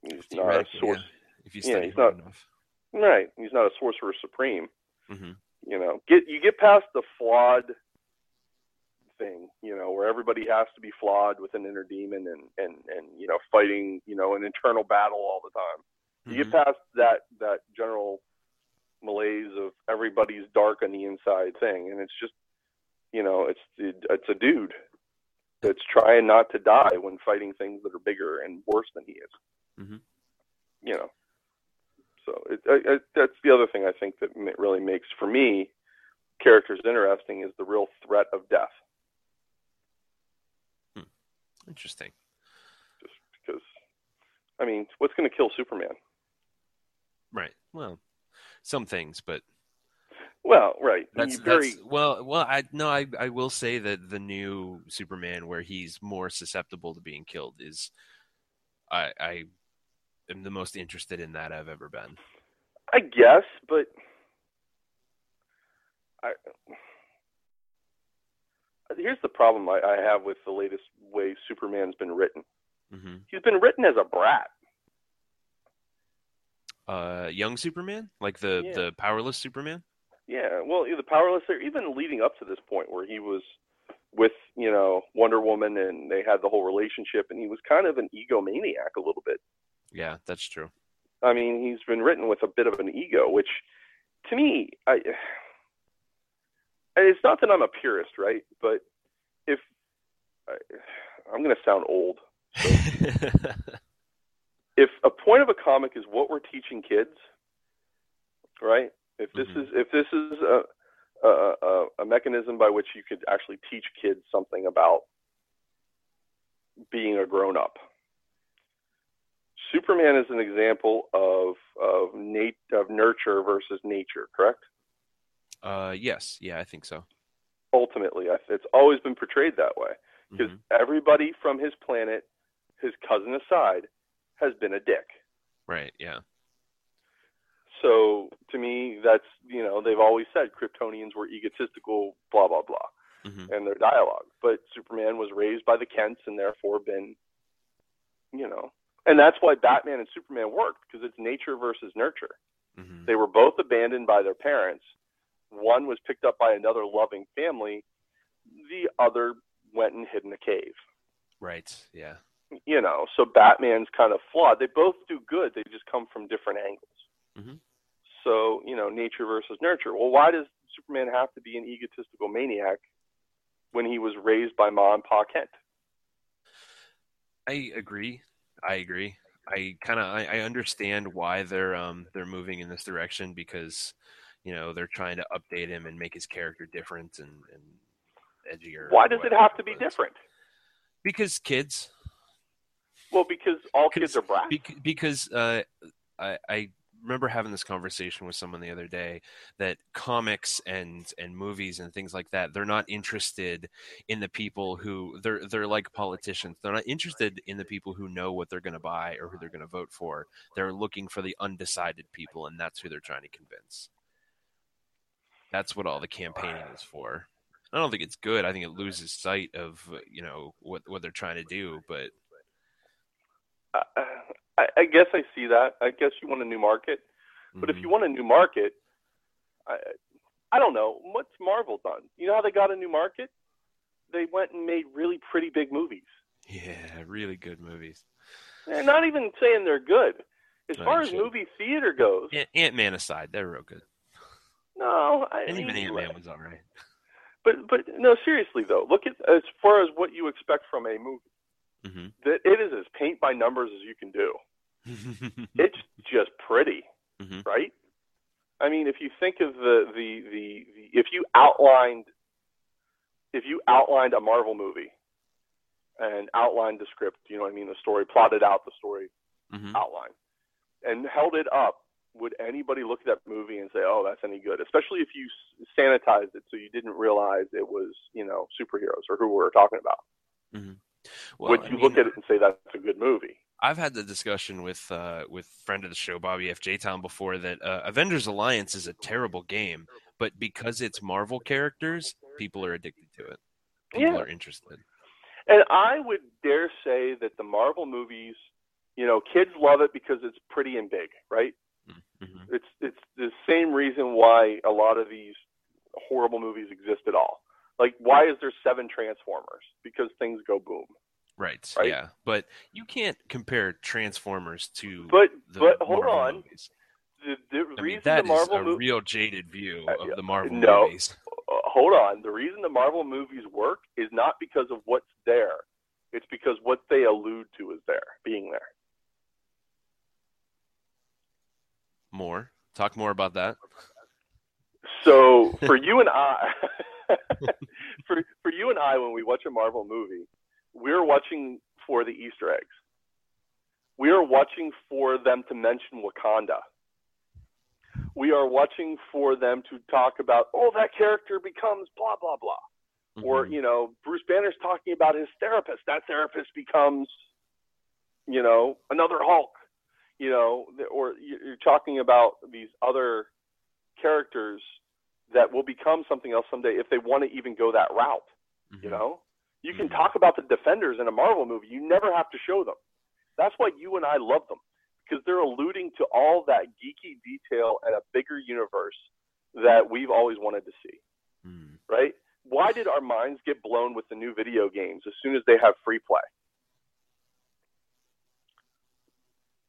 He's not a source, yeah, if you yeah, he's not- enough. right? He's not a sorcerer supreme. hmm you know get you get past the flawed thing you know where everybody has to be flawed with an inner demon and and and you know fighting you know an internal battle all the time. You get past that that general malaise of everybody's dark on the inside thing and it's just you know it's it's a dude that's trying not to die when fighting things that are bigger and worse than he is. Mhm. you know so it, I, I, that's the other thing I think that really makes for me characters interesting is the real threat of death. Hmm. Interesting. Just because, I mean, what's going to kill Superman? Right. Well, some things, but Well, right. that's, very that's well. Well, I no, I I will say that the new Superman, where he's more susceptible to being killed, is I I am the most interested in that I've ever been. I guess, but I, here's the problem I, I have with the latest way Superman's been written. hmm He's been written as a brat. Uh, young Superman, like the Yeah. the powerless Superman. Yeah, well, the powerless, or even leading up to this point where he was with, you know, Wonder Woman and they had the whole relationship, and he was kind of an egomaniac a little bit. Yeah, that's true. I mean, he's been written with a bit of an ego, which to me, I and it's not that I'm a purist, right? But if I, I'm going to sound old, <laughs> if a point of a comic is what we're teaching kids, right? If this Mhm. is if this is a, a a a mechanism by which you could actually teach kids something about being a grown up, Superman is an example of of nat- of nurture versus nature, correct? uh, yes, yeah, I think so. Ultimately, it's always been portrayed that way because Mhm. everybody from his planet, his cousin aside, has been a dick. Right. Yeah. So to me, that's you know they've always said Kryptonians were egotistical, blah blah blah, hmm and their dialogue. But Superman was raised by the Kents and therefore been, you know, and that's why Batman and Superman worked because it's nature versus nurture. hmm They were both abandoned by their parents. One was picked up by another loving family. The other went and hid in a cave. Right. Yeah. You know, so Batman's kind of flawed. They both do good. They just come from different angles. Mhm. So, you know, nature versus nurture. Well, why does Superman have to be an egotistical maniac when he was raised by Ma and Pa Kent? I agree. I agree. I kind of I, I understand why they're um they're moving in this direction because you know they're trying to update him and make his character different and, and edgier. Why does it have to be different? Because kids. Well, because all kids are brats. Bec- because uh, I, I remember having this conversation with someone the other day that comics and and movies and things like that they're not interested in the people who they're they're like politicians. They're not interested in the people who know what they're going to buy or who they're going to vote for. They're looking for the undecided people and that's who they're trying to convince. That's what all the campaigning is for. I don't think it's good. I think it loses sight of uh, you know what what they're trying to do but I, I, I guess I see that. I guess you want a new market. But if mhm. you want a new market, I, I don't know. What's Marvel done? You know how they got a new market? They went and made really pretty big movies. yeah really good movies They're not even saying they're good. As No, far as movie theater goes, Ant Man aside, they're real good. no. I And even mean, Ant Man was all right. But but no, seriously though, look at as far as what you expect from a movie. Mm-hmm. That it is as paint by numbers as you can do. <laughs> It's just pretty, Mhm. right? I mean, if you think of the, the the the if you outlined if you outlined a Marvel movie and outlined the script, you know what I mean, the story, plotted out the story hmm outline, and held it up, would anybody look at that movie and say, "Oh, that's any good?" Especially if you sanitized it so you didn't realize it was, you know, superheroes or who we were talking about. Well, would I you mean, look at it and say that's a good movie? I've had the discussion with uh, with friend of the show Bobby F J Town before that uh, Avengers Alliance is a terrible game, but because it's Marvel characters, people are addicted to it. People Yeah. are interested. And I would dare say that the Marvel movies, you know, kids love it because it's pretty and big, right? Mhm. It's it's the same reason why a lot of these horrible movies exist at all. Like, why is there seven Transformers? Because things go boom. Right. Right. Yeah, but you can't compare Transformers to But the but hold Marvel on, movies. the, the I mean, reason that the is Marvel a mo- real jaded view of the Marvel no. movies. <laughs> uh, hold on. The reason the Marvel movies work is not because of what's there. It's because what they allude to is there, being there. More. Talk more about that. So for you and I, <laughs> for for you and I, when we watch a Marvel movie, we're watching for the Easter eggs. We are watching for them to mention Wakanda. We are watching for them to talk about, oh, that character becomes blah blah blah, or Mhm. you know, Bruce Banner's talking about his therapist. That therapist becomes, you know, another Hulk. You know, or you're talking about these other characters that will become something else someday if they want to even go that route. You Mhm. know, you can Mhm. talk about the defenders in a Marvel movie. You never have to show them. That's why you and I love them because they're alluding to all that geeky detail and a bigger universe that we've always wanted to see. Mm. Right? Why did our minds get blown with the new video games as soon as they have free play?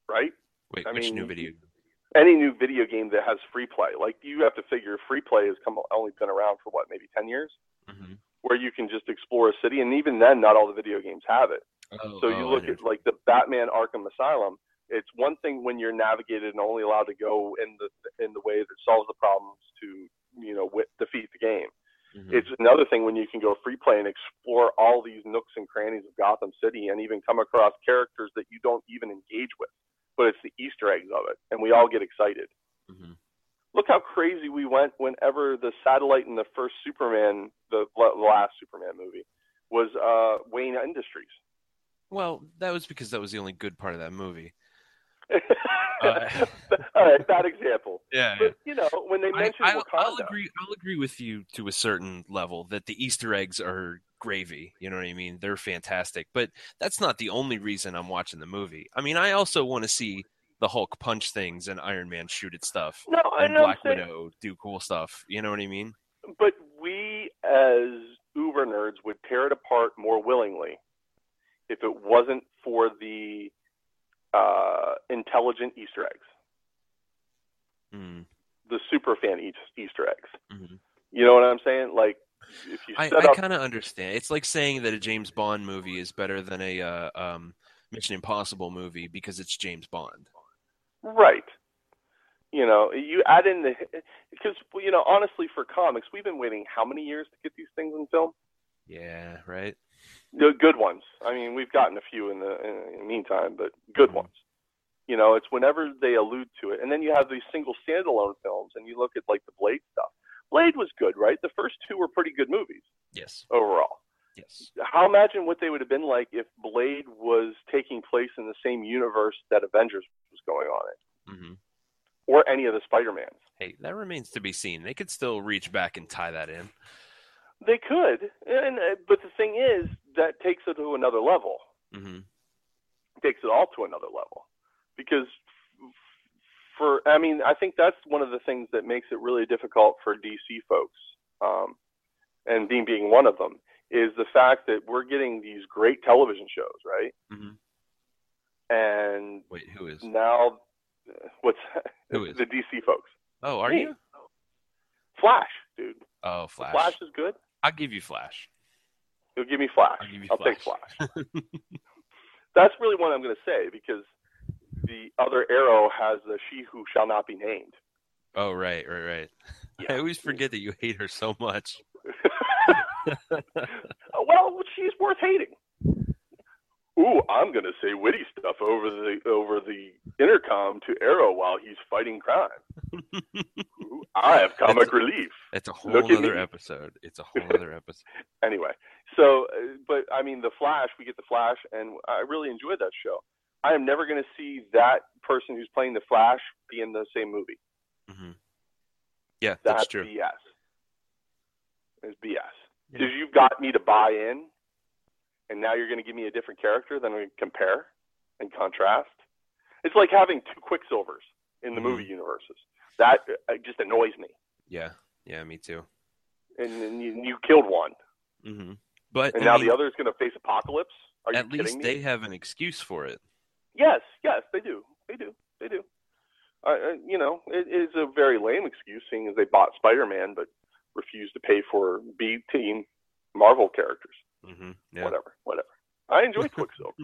Right? Wait, I which mean, new video? Any new video game that has free play. Like you have to figure free play has come only been around for what, maybe ten years, Mm-hmm. where you can just explore a city, and even then, not all the video games have it. Oh, So oh, you I look at like the Batman Arkham Asylum. It's one thing when you're navigated and only allowed to go in the in the way that solves the problems to you know defeat the game. Mhm. It's another thing when you can go free play and explore all these nooks and crannies of Gotham City and even come across characters that you don't even engage with. But it's the Easter eggs of it, and we all get excited. Mhm. Look how crazy we went whenever the satellite in the first Superman, the la- last Superman movie, was uh, Wayne Industries. Well, that was because that was the only good part of that movie. <laughs> all right, bad example. Yeah. But you know, when they I, mention I'll, Wakanda, I'll agree. I'll agree with you to a certain level that the Easter eggs are gravy. You know what I mean? They're fantastic, but that's not the only reason I'm watching the movie. I mean, I also want to see the Hulk punch things and Iron Man shoot at stuff no, I and Black saying- Widow do cool stuff. You know what I mean? but we as uber nerds would tear it apart more willingly if it wasn't for the uh, intelligent Easter eggs, Mm, the super fan Eas- Easter eggs. mhm. You know what I'm saying? Like I, I kind of understand. It's like saying that a James Bond movie is better than a uh, um, Mission Impossible movie because it's James Bond. Right. You know, you add in the because you know honestly for comics we've been waiting how many years to get these things in film? Yeah, right. The good ones. I mean, we've gotten a few in the in the meantime, but good ones. You know, it's whenever they allude to it, and then you have these single standalone films, and you look at like the Blade stuff. Blade was good, right? The first two were pretty good movies Yes. overall. Yes. How imagine what they would have been like if Blade was taking place in the same universe that Avengers was going on in, hmm or any of the Spider-Mans. Hey, that remains to be seen. They could still reach back and tie that in. They could, and uh, but the thing is that takes it to another level. hmm Takes it all to another level, because for I mean I think that's one of the things that makes it really difficult for DC folks, um, and Dean being one of them, is the fact that we're getting these great television shows, right? hmm And Wait, who is? now, what's Who is? the DC folks? Oh, are Me. you? Flash, dude. Oh, Flash. Flash is good. I'll give you Flash. You'll give me Flash. I'll give you I'll take Flash. Flash. <laughs> That's really what I'm going to say because the other arrow has the she who shall not be named. Oh, right, right, right. <laughs> Yeah. I always forget that you hate her so much. <laughs> <laughs> well, she's worth hating. ooh, I'm gonna say witty stuff over the over the intercom to Arrow while he's fighting crime. Ooh, I have comic That's- relief. It's a whole Look other episode. It's a whole other episode. Anyway, so uh, but I mean, the Flash, we get the Flash, and I really enjoyed that show. I am never going to see that person who's playing the Flash be in the same movie. hmm Yeah, that's, That's true. BS. It's BS. Because you've got me to buy in, and now you're going to give me a different character, then we compare and contrast. It's like having two Quicksilvers in the Mhm. movie universes. That uh, just annoys me. Yeah, yeah, me too. And, and you, you killed one, hmm But and I now mean, the other is going to face apocalypse. Are you at kidding least me? they have an excuse for it. Yes, yes, they do. They do. They do. Uh, you know, it is a very lame excuse, seeing as they bought Spider-Man but refused to pay for B-team Marvel characters. hmm Yeah. Whatever, whatever. I enjoy <laughs> Quicksilver.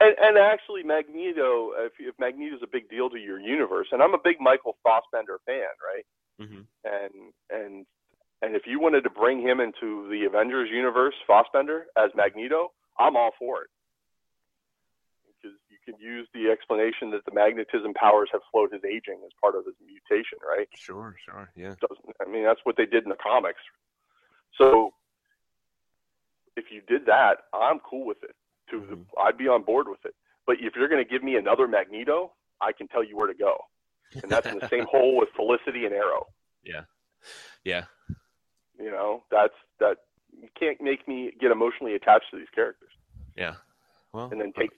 and, and actually, Magneto. If, if Magneto's a big deal to your universe, and I'm a big Michael Fassbender fan, right? hmm And and and if you wanted to bring him into the Avengers universe, Fassbender as Magneto, I'm all for it. Can use the explanation that the magnetism powers have slowed his aging as part of his mutation, right? Sure, sure. Yeah. Doesn't I mean that's what they did in the comics. So if you did that, I'm cool with it. To the, Mhm. I'd be on board with it. But if you're going to give me another Magneto, I can tell you where to go, and that's in the same hole with Felicity and Arrow. <laughs> Yeah. Yeah. You know, that's that. You can't make me get emotionally attached to these characters Yeah. Well, and then take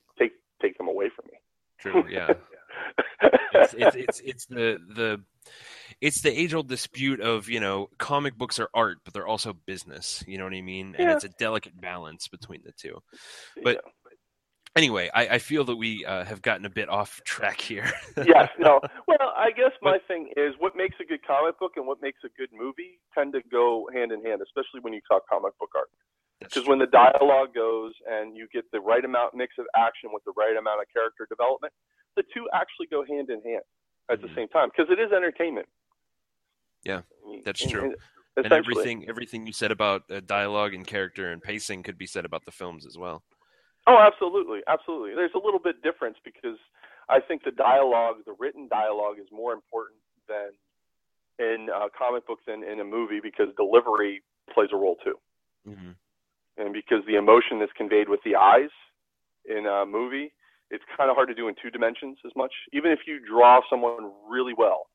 take them away from me. true. Yeah. <laughs> it's, it's it's it's the the it's the age old dispute of you know comic books are art but they're also business you know what i mean and it's a delicate balance between the two But- Yeah. anyway i, I feel that we uh, have gotten a bit off track here <laughs> yes, no. Well, I guess my thing is what makes a good comic book and what makes a good movie tend to go hand in hand, especially when you talk comic book art. Because when the dialogue goes and you get the right amount mix of action with the right amount of character development, the two actually go hand in hand at the Mhm. same time because it is entertainment. Yeah, that's true. and and everything everything you said about uh, dialogue and character and pacing could be said about the films as well Oh, absolutely, absolutely. There's a little bit difference because I think the dialogue, the written dialogue, is more important than in uh, comic books and in a movie because delivery plays a role too, mm-hmm. And because the emotion that's conveyed with the eyes in a movie, it's kind of hard to do in two dimensions as much. Even if you draw someone really well,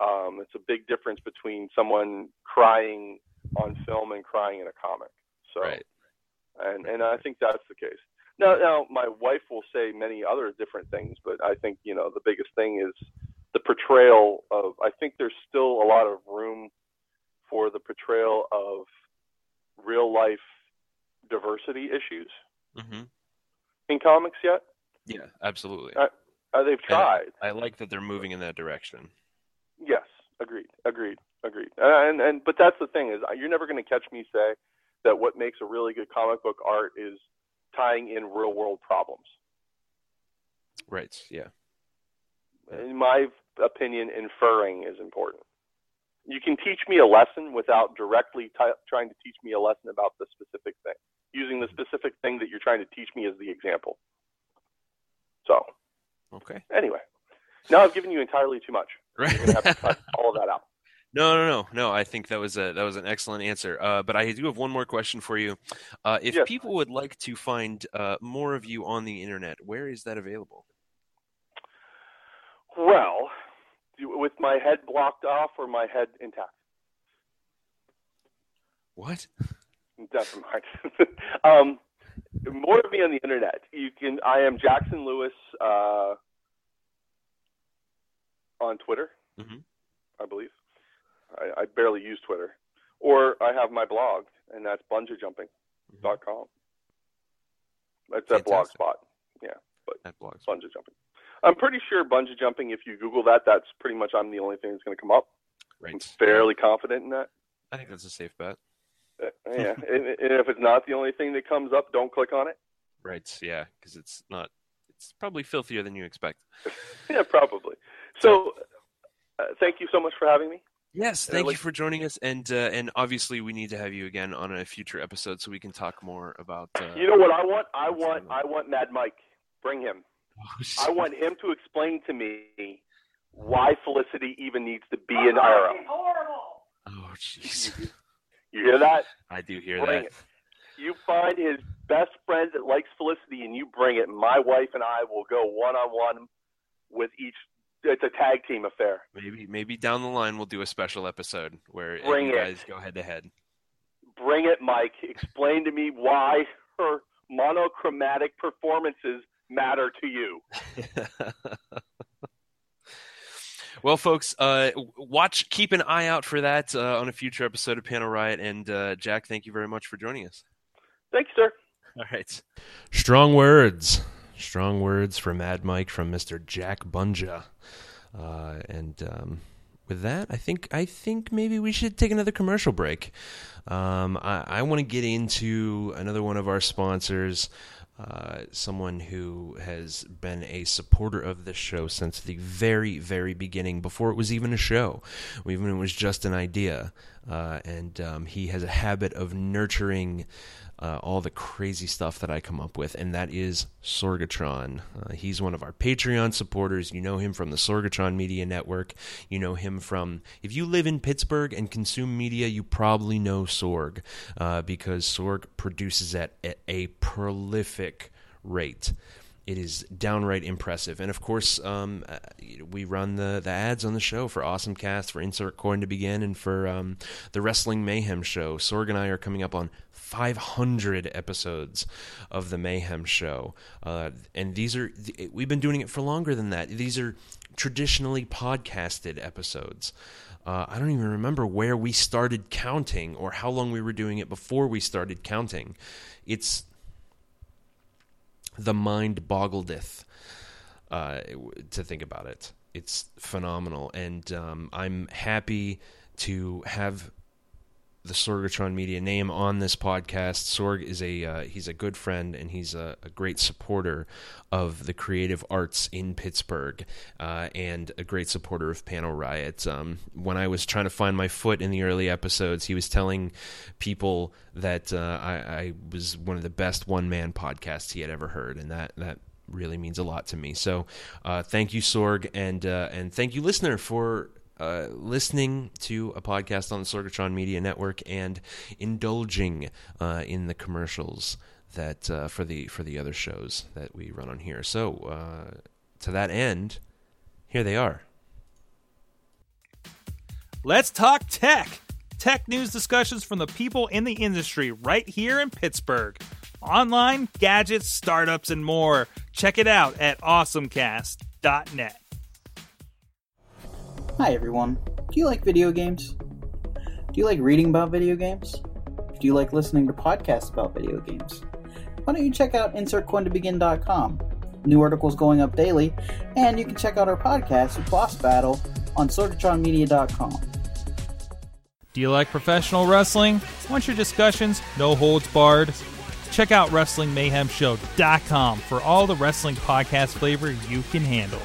um, it's a big difference between someone crying on film and crying in a comic. So right and and I think that's the case. Now, now my wife will say many other different things, but I think you know the biggest thing is the portrayal of. I think there's still a lot of room for the portrayal of real life diversity issues mm-hmm. in comics yet. yeah absolutely Uh, Uh, they've tried. i like that they're moving in that direction Yes, agreed, agreed, agreed. And and but that's the thing is you're never going to catch me say that what makes a really good comic book art is tying in real world problems. right yeah in my opinion, inferring is important. You can teach me a lesson without directly t- trying to teach me a lesson about the specific thing, using the specific thing that you're trying to teach me as the example. So, okay anyway, now I've given you entirely too much. <laughs> You're going to have to cut all of that out. No, no, no, no. I think that was a that was an excellent answer. Uh, but I do have one more question for you. Uh, if Yes. people would like to find uh, more of you on the internet, where is that available? Well, with my head blocked off or my head intact? What? <laughs> Mind. <laughs> um, more of me on the internet. You can. I am Jackson Lewis uh, on Twitter. Mhm. I believe. I, I barely use Twitter, or I have my blog, and that's bungeejumping.com. That's at Fantastic. Blogspot. Yeah, At blogs. bungee jumping. I'm pretty sure bungee jumping. If you Google that, that's pretty much I'm the only thing that's going to come up. Right. I'm fairly confident in that. I think that's a safe bet. Uh, yeah, <laughs> and, and if it's not the only thing that comes up, don't click on it. Right. Yeah, because it's not. It's probably filthier than you expect. <laughs> Yeah, probably. So, uh, thank you so much for having me. Yes, And I thank you for joining us, and uh, and obviously we need to have you again on a future episode so we can talk more about. Uh, You know what I want? I want I want Mad Mike. Bring him. I want him to explain to me why Felicity even needs to be in IRL. Oh, jeez. <laughs> You hear that? I do hear Bring that. it. You find his best friend that likes Felicity, and you bring it. My wife and I will go one on one with each. It's a tag team affair. Maybe maybe down the line we'll do a special episode where Bring you it. guys go head to head. Bring it, Mike. Explain to me why her monochromatic performances matter to you. <laughs> Well, folks, uh, watch, keep an eye out for that uh, on a future episode of Panel Riot. And uh, Jack, thank you very much for joining us. Thanks, sir. All right. Strong words. Strong words for Mad Mike from Mr. Jack Bunja. Uh, and um, with that, I think I think maybe we should take another commercial break. Um, I, I want to get into another one of our sponsors. Uh, someone who has been a supporter of this show since the very, very beginning, before it was even a show, even it was just an idea. Uh, and um, he has a habit of nurturing uh, all the crazy stuff that I come up with, and that is Sorgatron. Uh, he's one of our Patreon supporters. You know him from the Sorgatron Media Network. You know him from, if you live in Pittsburgh and consume media, you probably know Sorg, uh, because Sorg produces at, at a prolific rate. It is downright impressive, and of course, um, uh, we run the, the ads on the show for Awesome Cast, for Insert Coin to Begin, and for um, the Wrestling Mayhem show. Sorg and I are coming up on 500 episodes of the Mayhem show, uh, and these are we've been doing it for longer than that. These are traditionally podcasted episodes. Uh, I don't even remember where we started counting or how long we were doing it before we started counting. It's the mind boggledeth uh, to think about it. It's phenomenal, and um, I'm happy to have the Sorgatron Media name on this podcast. Sorg is a uh, he's a good friend and he's a, a, great supporter of the creative arts in Pittsburgh uh, and a great supporter of Panel Riot. Um, when I was trying to find my foot in the early episodes, he was telling people that uh, I, I was one of the best one man podcasts he had ever heard, and that that really means a lot to me. So, uh, thank you, Sorg, and uh, and thank you, listener, for uh, listening to a podcast on the Sorgatron Media Network and indulging uh, in the commercials that uh, for the for the other shows that we run on here. So uh, to that end, here they are. Let's talk tech. Tech news discussions from the people in the industry right here in Pittsburgh. Online, gadgets, startups, and more. Check it out at awesomecast.net. Hi everyone. Do you like video games? Do you like reading about video games? Do you like listening to podcasts about video games? Why don't you check out insertcointobegin.com? New articles going up daily, and you can check out our podcast, Boss Battle, on sorgatronmedia.com. Do you like professional wrestling? Want your discussions no holds barred? Check out WrestlingMayhemShow.com for all the wrestling podcast flavor you can handle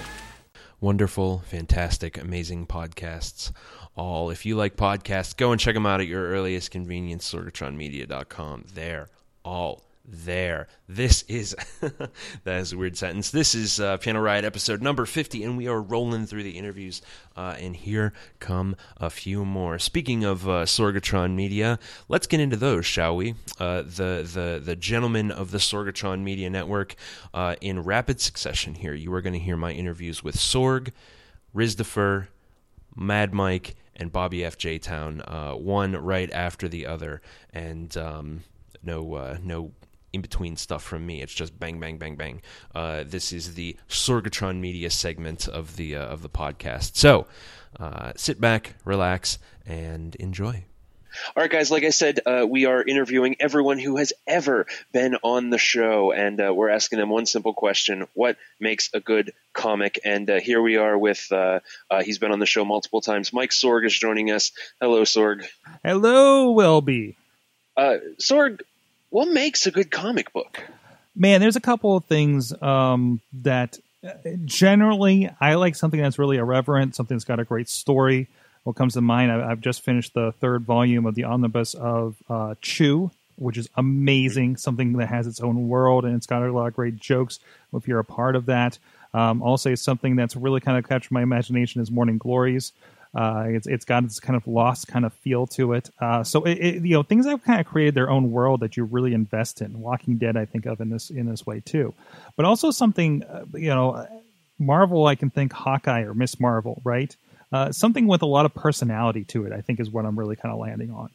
wonderful, fantastic, amazing podcasts. All, if you like podcasts, go and check them out at your earliest convenience, sorgatronmedia.com. They're all there. This is, <laughs> that is a weird sentence. This is uh, Panel Riot episode number 50, and we are rolling through the interviews, uh, and here come a few more. Speaking of uh, Sorgatron Media, let's get into those, shall we? Uh, the, the, the gentlemen of the Sorgatron Media Network, uh, in rapid succession here, you are going to hear my interviews with Sorg, Rizdifer, Mad Mike, and Bobby F. J. Town, uh, one right after the other, and um, no, no in between stuff from me. It's just bang, bang, bang, bang. Uh, this is the Sorgatron Media segment of the uh, of the podcast. So uh, sit back, relax, and enjoy. All right, guys. Like I said, uh, we are interviewing everyone who has ever been on the show, and uh, we're asking them one simple question: What makes a good comic? And uh, here we are with he's been on the show multiple times. Mike Sorg is joining us. Hello, Sorg. Hello, Welby. Sorg, what makes a good comic book? Man, there's a couple of things um, that generally I like something that's really irreverent, something that's got a great story, what comes to mind, I, I've just finished the third volume of the omnibus of uh, Chew, which is amazing. Something that has its own world and it's got a lot of great jokes. If you're a part of that, um, I'll say something that's really kind of captured my imagination is Morning Glories. Uh, it's it's got this kind of lost kind of feel to it. Uh, so it, it, you know things have kind of created their own world that you really invest in. Walking Dead, I think of in this in this way too, but also something uh, you know, Marvel. I can think Hawkeye or Miss Marvel, right? Uh, something with a lot of personality to it. I think is what I'm really kind of landing on.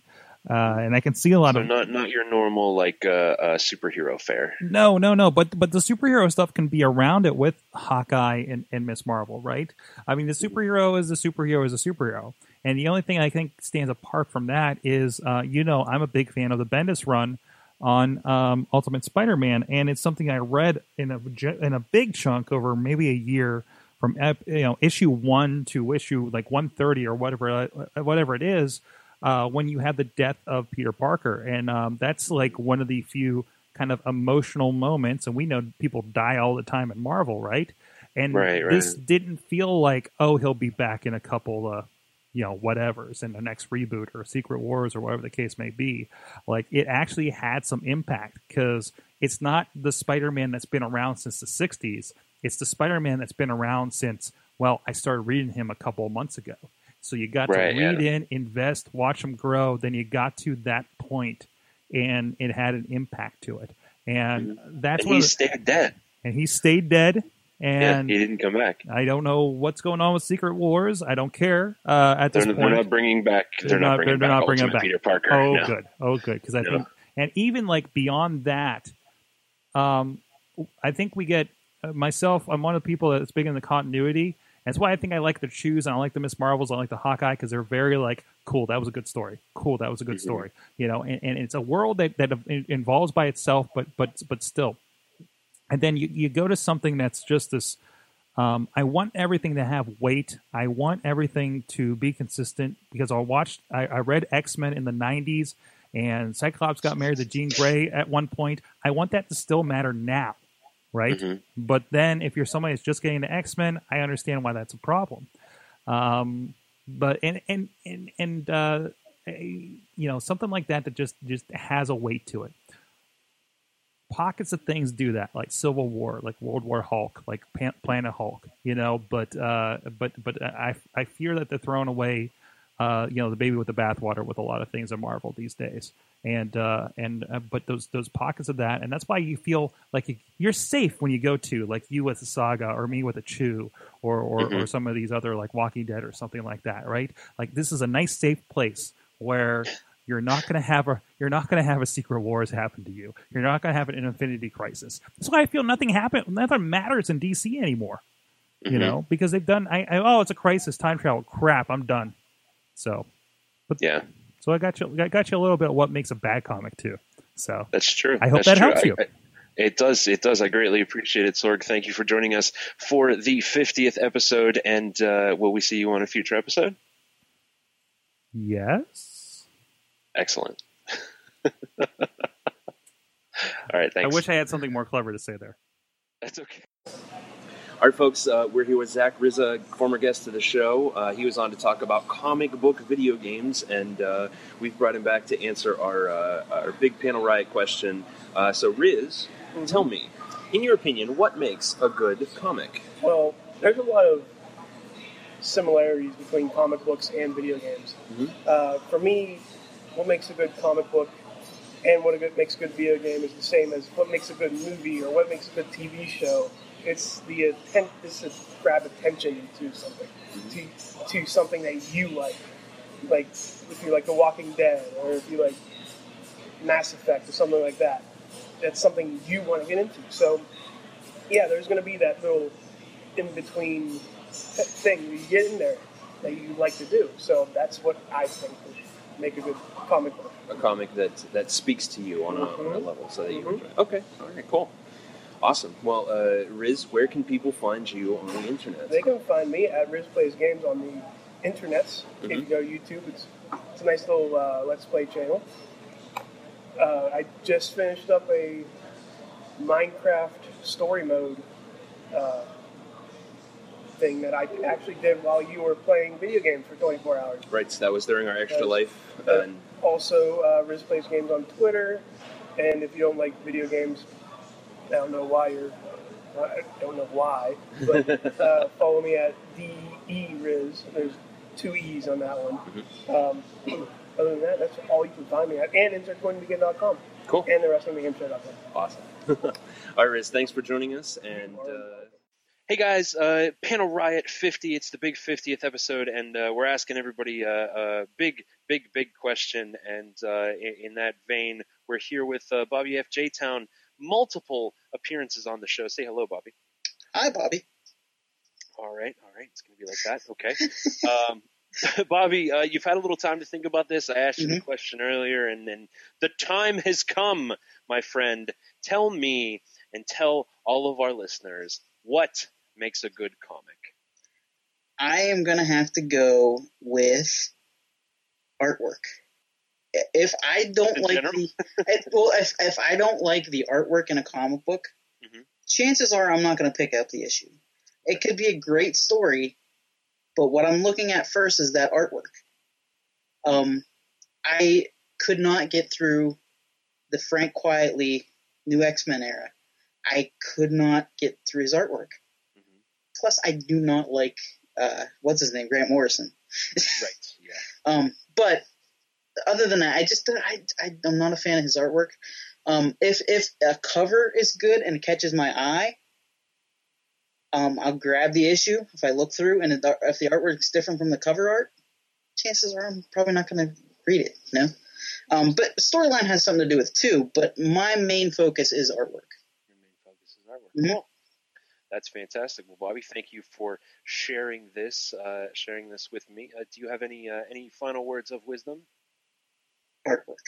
Uh, and I can see a lot So of not not your normal like uh, uh, superhero fare. no, no, no. But but the superhero stuff can be around it with Hawkeye and, and Miss Marvel, right? I mean, the superhero is a superhero is a superhero, and the only thing I think stands apart from that is, uh, you know, I'm a big fan of the Bendis run on um, Ultimate Spider-Man, and it's something I read in a in a big chunk over maybe a year from you know issue one to issue like 130 or whatever uh, whatever it is uh, when you have the death of Peter Parker, and um, that's like one of the few kind of emotional moments. And we know people die all the time in Marvel, right? And Right, right. this didn't feel like, oh, he'll be back in a couple of, you know, whatever's in the next reboot or Secret Wars or whatever the case may be. Like it actually had some impact because it's not the Spider-Man that's been around since the '60s. It's the Spider-Man that's been around since. Well, I started reading him a couple of months ago. So you got Right, to read yeah. in, invest, watch them grow. Then you got to that point, and it had an impact to it. And that's and he the- stayed dead. and he stayed dead. And yeah, he didn't come back. I don't know what's going on with Secret Wars. I don't care uh, at this They're, point. they're not bringing back. They're, not, bringing they're back not bringing back Peter Parker. Oh, no. good. Oh, good. Because I No. think, and even like beyond that, um, I think we get uh, myself. I'm one of the people that's big in the continuity. That's why I think I like the Chews. and I like the Miss Marvels. I like the Hawkeye because they're very like cool. That was a good story. Cool. That was a good Mhm. story. You know, and, and it's a world that that involves by itself, but but but still. And then you, you go to something that's just this. Um, I want everything to have weight. I want everything to be consistent because I watched. I, I read X Men in the '90s, and Cyclops got married to Jean Grey at one point. I want that to still matter now, right? But then, if you're somebody that's just getting the X Men, I understand why that's a problem. Um, but and and and and uh, you know something like that that just just has a weight to it pockets of things do that, like Civil War, like World War Hulk, like Pan- Planet Hulk, you know. But uh, but but I I fear that they're throwing away, uh, you know, the baby with the bathwater with a lot of things in Marvel these days. And uh, and uh, but those those pockets of that, and that's why you feel like you- you're safe when you go to like you with a Saga or me with a Chew or or, or Mhm. some of these other like Walking Dead or something like that, right? Like this is a nice safe place where you're not going to have a you're not going to have a secret wars happen to you. You're not going to have an Infinite Crisis. That's why I feel nothing happen nothing matters in DC anymore. You Mhm. know, because they've done I, I oh it's a crisis time travel crap I'm done. So, but yeah, so I got you I got you a little bit of what makes a bad comic too. So That's true. I hope That's that true. helps you. I- it does. It does. I greatly appreciate it, Sorg. Thank you for joining us for the 50th episode. And uh, will we see you on a future episode? yes. Excellent. <laughs> All right. Thanks. I wish I had something more clever to say there. That's okay. All right, folks, uh, we're here with Zach Rizza, former guest of the show. Uh, he was on to talk about comic book video games, and uh, we've brought him back to answer our, uh, our big panel riot question. Uh, so, Riz, tell me, in your opinion, what makes a good comic? Well, there's a lot of similarities between comic books and video games. Mhm. Uh, for me, what makes a good comic book and what makes a good video game is the same as what makes a good movie or what makes a good TV show. It's the attempt. it's to grab attention to something, to, to something that you like. Like if you like The Walking Dead or if you like Mass Effect or something like that. That's something you want to get into. So, yeah, there's going to be that little in between thing you get in there that you like to do. So that's what I think would make a good comic book. A comic that, that speaks to you on a, on a Mhm. level so that you Mhm. enjoy. Okay, all right, cool. Awesome. Well, uh, Riz, where can people find you on the internet? They can find me at Riz Plays Games on the internets. If you Mhm. go to YouTube, it's it's a nice little uh, Let's Play channel. Uh, I just finished up a Minecraft story mode uh, thing that I actually did while you were playing video games for 24 hours. Right, so that was during our extra life. And also, uh, Riz plays games on Twitter, and if you don't like video games, I don't know why you're. I don't know why, but <laughs> uh, follow me at DE Riz. There's two E's on that one. Um, <clears throat> other than that, that's all you can find me at, and insertcoinbegin.com. Cool. And the rest of the wrestlingmayhemshow.com. Awesome. <laughs> All right, Riz, thanks for joining us. And uh, hey, guys, uh, Panel Riot 50. It's the big 50th episode, and uh, we're asking everybody a, a big, big, big question. And uh, in, in that vein, we're here with uh, Bobby F. J. Town. Multiple appearances on the show. Say hello, Bobby. Hi, Bobby. All right, all right. It's going to be like that. Okay. <laughs> um, <laughs> Bobby, uh, you've had a little time to think about this. I asked you the question earlier, and then the time has come, my friend. Tell me and tell all of our listeners what makes a good comic. I am gonna have to go with artwork. If I don't In like general? the if- well, if if I don't like the artwork in a comic book, Mm-hmm. chances are I'm not gonna pick up the issue. It could be a great story, but what I'm looking at first is that artwork. Um, I could not get through the Frank Quitely new X Men era. I could not get through his artwork. Plus, I do not like uh, what's his name, Grant Morrison. <laughs> right. Yeah. Um, but other than that, I just I, I I'm not a fan of his artwork. Um, if if a cover is good and catches my eye, um, I'll grab the issue if I look through, and if the, artwork's different from the cover art, chances are I'm probably not going to read it. You know. Um, but storyline has something to do with it too. But my main focus is artwork. Your main focus is artwork. Cool. That's fantastic. Well, Bobby, thank you for sharing this, uh, sharing this with me. Uh, do you have any uh, any final words of wisdom? Artwork.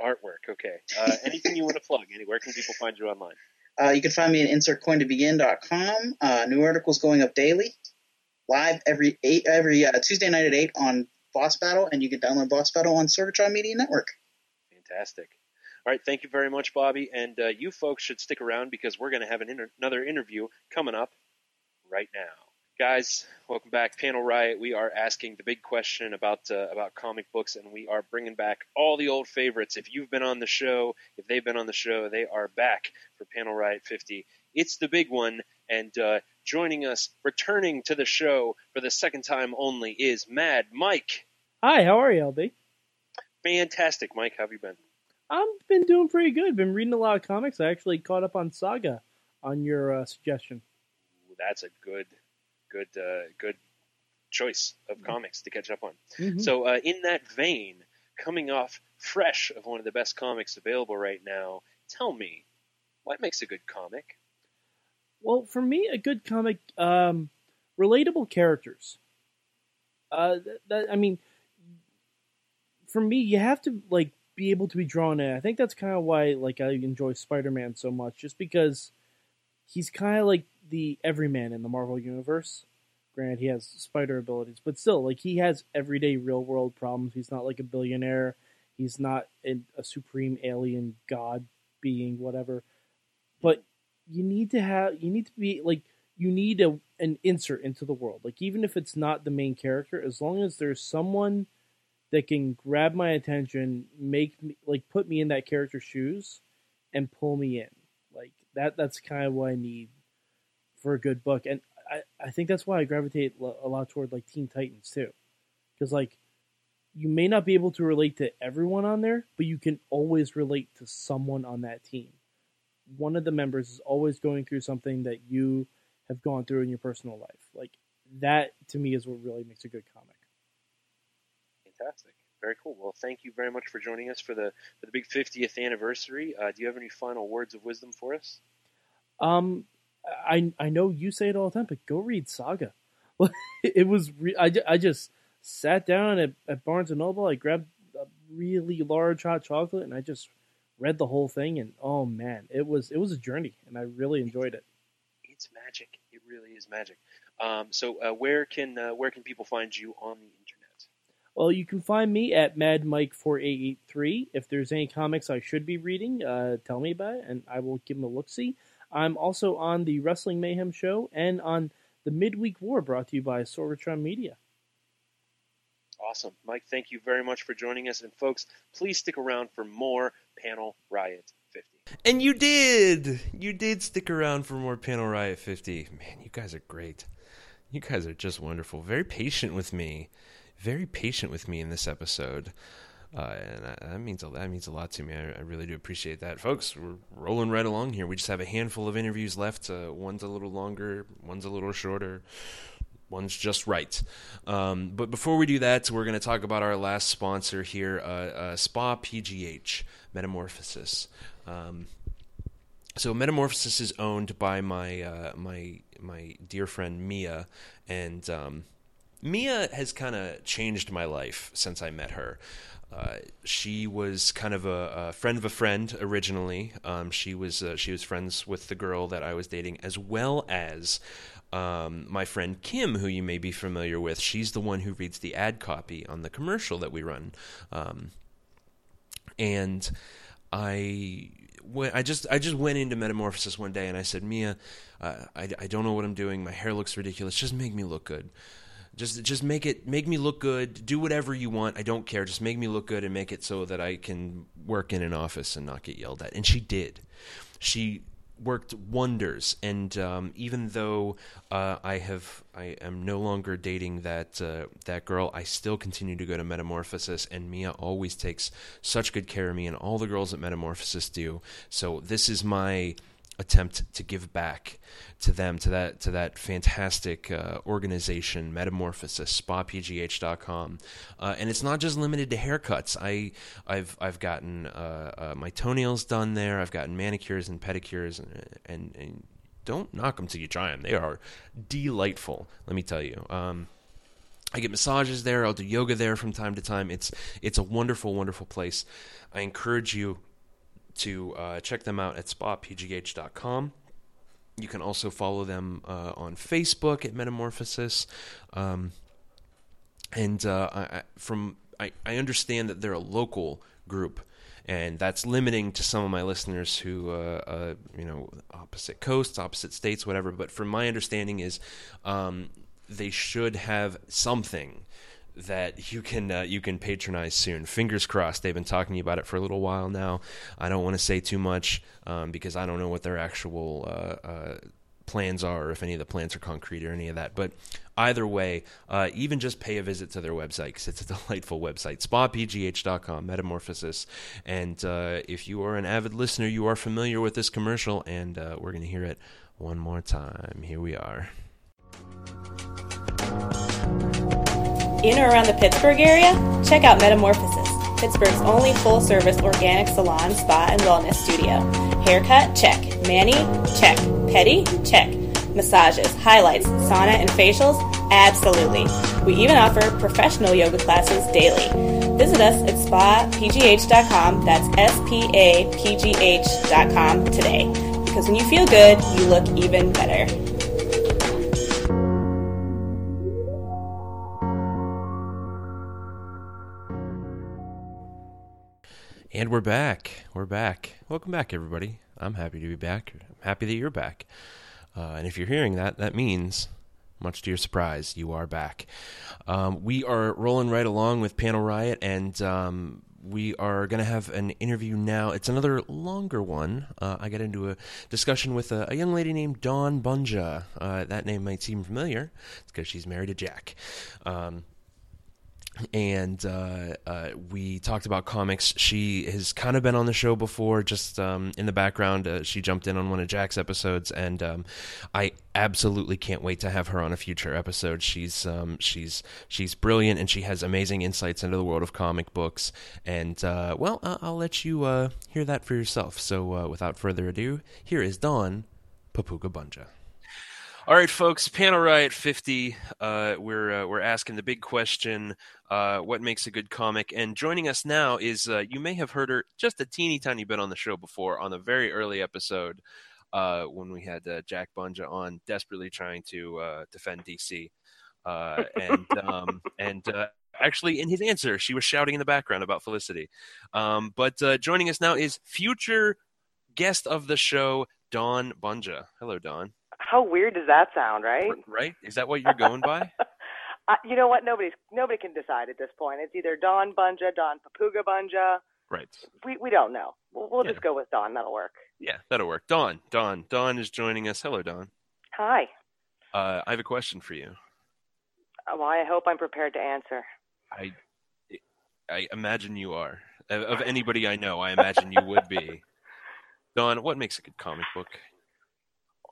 Artwork. Okay. Uh, <laughs> anything you want to plug? Anywhere can people find you online? Uh, you can find me at insertcointobegin.com. Uh, new articles going up daily, live every eight every uh, Tuesday night at eight on Boss Battle, and you can download Boss Battle on Sorgatron Media Network. Fantastic. All right, thank you very much, Bobby. And uh, you folks should stick around because we're going to have an inter- another interview coming up right now. Guys, welcome back, Panel Riot. We are asking the big question about uh, about comic books, and we are bringing back all the old favorites. If you've been on the show, if they've been on the show, they are back for Panel Riot 50. It's the big one, and uh, joining us, returning to the show for the second time only, is Mad Mike. Hi, how are you, LB? Fantastic, Mike. How have you been? I've been doing pretty good. Been reading a lot of comics. I actually caught up on Saga on your uh, suggestion. that's a good, good, uh, good choice of comics to catch up on. Mhm. So, uh, in that vein, coming off fresh of one of the best comics available right now, tell me, what makes a good comic? Well, for me, a good comic, um, relatable characters. Uh, that, that I mean, for me, you have to like be able to be drawn in. I think that's kind of why like I enjoy Spider-Man so much, just because he's kind of like the everyman in the Marvel universe. Granted, he has spider abilities, but still, like he has everyday real world problems. He's not like a billionaire. He's not an, a supreme alien god being, whatever. But you need to have, you need to be like, you need a an insert into the world. Like even if it's not the main character, as long as there's someone that can grab my attention, make me like put me in that character's shoes, and pull me in. Like that. That's kind of what I need for a good book, and I I think that's why I gravitate a lot toward like Teen Titans too, because like you may not be able to relate to everyone on there, but you can always relate to someone on that team. One of the members is always going through something that you have gone through in your personal life. Like that to me is what really makes a good comic. Fantastic. Very cool. Well, thank you very much for joining us for the for the big 50th anniversary. Uh, do you have any final words of wisdom for us? Um, I I know you say it all the time, but go read Saga. <laughs> it was re- I, I just sat down at, at Barnes and Noble. I grabbed a really large hot chocolate and I just read the whole thing. And oh man, it was it was a journey, and I really enjoyed it. It's magic. It really is magic. Um, so, uh, where can uh, where can people find you on the internet? Well, you can find me at MadMike4883. If there's any comics I should be reading, uh, tell me about it, and I will give them a look see. I'm also on the Wrestling Mayhem show and on the Midweek War brought to you by Sorgatron Media. Awesome. Mike, thank you very much for joining us. And folks, please stick around for more Panel Riot 50. And you did! You did stick around for more Panel Riot 50. Man, you guys are great. You guys are just wonderful. Very patient with me. Very patient with me in this episode. Uh, and that, means a, that means a lot to me. I, I, really do appreciate that, folks. We're rolling right along here. We just have a handful of interviews left. Uh, one's a little longer, one's a little shorter, one's just right. Um, but before we do that, we're going to talk about our last sponsor here, uh, uh Spa PGH Metamorphosis. Um, so Metamorphosis is owned by my uh, my my dear friend Mia, and um, Mia has kind of changed my life since I met her. Uh, she was kind of a, a, friend of a friend originally. Um, she was uh, she was friends with the girl that I was dating, as well as um, my friend Kim, who you may be familiar with. She's the one who reads the ad copy on the commercial that we run, um, and I. I just I just went into Metamorphosis one day and I said, Mia, uh, I, I don't know what I'm doing. My hair looks ridiculous. Just make me look good. Just just make it make me look good. Do whatever you want. I don't care. Just make me look good and make it so that I can work in an office and not get yelled at. And she did. She worked wonders. And um, even though uh, I have, I am no longer dating that uh, that girl, I still continue to go to Metamorphosis, and Mia always takes such good care of me, and all the girls at Metamorphosis do. So this is my attempt to give back to them to that to that fantastic uh, organization metamorphosis spapgh.com uh, and it's not just limited to haircuts i i've i've gotten uh, uh my toenails done there i've gotten manicures and pedicures and, and, and don't knock them till you try them they are delightful let me tell you um, I get massages there. I'll do yoga there from time to time. It's it's a wonderful, wonderful place. I encourage you to uh, check them out at spapgh.com. You can also follow them uh, on Facebook at Metamorphosis. Um, and uh, I, from I, I understand that they're a local group, and that's limiting to some of my listeners who, uh, uh, you know, opposite coasts, opposite states, whatever. But from my understanding is, um, they should have something that you can uh, you can patronize soon. Fingers crossed. They've been talking about it for a little while now. I don't want to say too much um, because I don't know what their actual uh, uh, plans are, or if any of the plans are concrete or any of that. But either way, uh, even just pay a visit to their website because it's a <laughs> delightful website. SpaPGH.com, Metamorphosis. And uh, if you are an avid listener, you are familiar with this commercial, and uh, we're going to hear it one more time. Here we are in or around the Pittsburgh area, check out Metamorphosis, Pittsburgh's only full service organic salon, spa, and wellness studio. Haircut? Check. Mani? Check. Pedi? Check. Massages, highlights, sauna, and facials? Absolutely. We even offer professional yoga classes daily. Visit us at spapgh.com, that's S P A P G H.com today. Because when you feel good, you look even better. And we're back. We're back. Welcome back, everybody. I'm happy to be back. I'm happy that you're back. Uh, and if you're hearing that, that means, much to your surprise, you are back. Um, we are rolling right along with Panel Riot, and um, we are going to have an interview now. It's another longer one. Uh, I got into a discussion with a, a young lady named Dawn Bunja. Uh, that name might seem familiar. It's because she's married to Jack. Um, and uh, uh, we talked about comics. She has kind of been on the show before, just um, in the background. Uh, she jumped in on one of Jack's episodes, and um, I absolutely can't wait to have her on a future episode. She's um, she's she's brilliant, and she has amazing insights into the world of comic books. And uh, well, I'll let you uh, hear that for yourself. So, uh, without further ado, here is Dawn Papuga Bunja. All right, folks. Panel Riot 50. Uh, we're uh, we're asking the big question: uh, What makes a good comic? And joining us now is uh, you may have heard her just a teeny tiny bit on the show before on a very early episode uh, when we had uh, Jack Bunja on, desperately trying to defend DC, and <laughs> um, and. Actually, in his answer, she was shouting in the background about Felicity. Um, but joining us now is future guest of the show, Dawn Bunja. Hello, Dawn. How weird does that sound, right? Right? Is that what you're going by? <laughs> Uh, you know what? Nobody's nobody can decide at this point. It's either Dawn Bunja, Dawn Papuga Bunja. right. We we don't know. We'll, we'll just go with Dawn. That'll work. Yeah, that'll work. Dawn, Dawn, Dawn is joining us. Hello, Dawn. Hi. Uh, I have a question for you. Uh, Well, I hope I'm prepared to answer. I, I imagine you are. Of anybody I know, I imagine you would be. <laughs> Dawn, what makes a good comic book?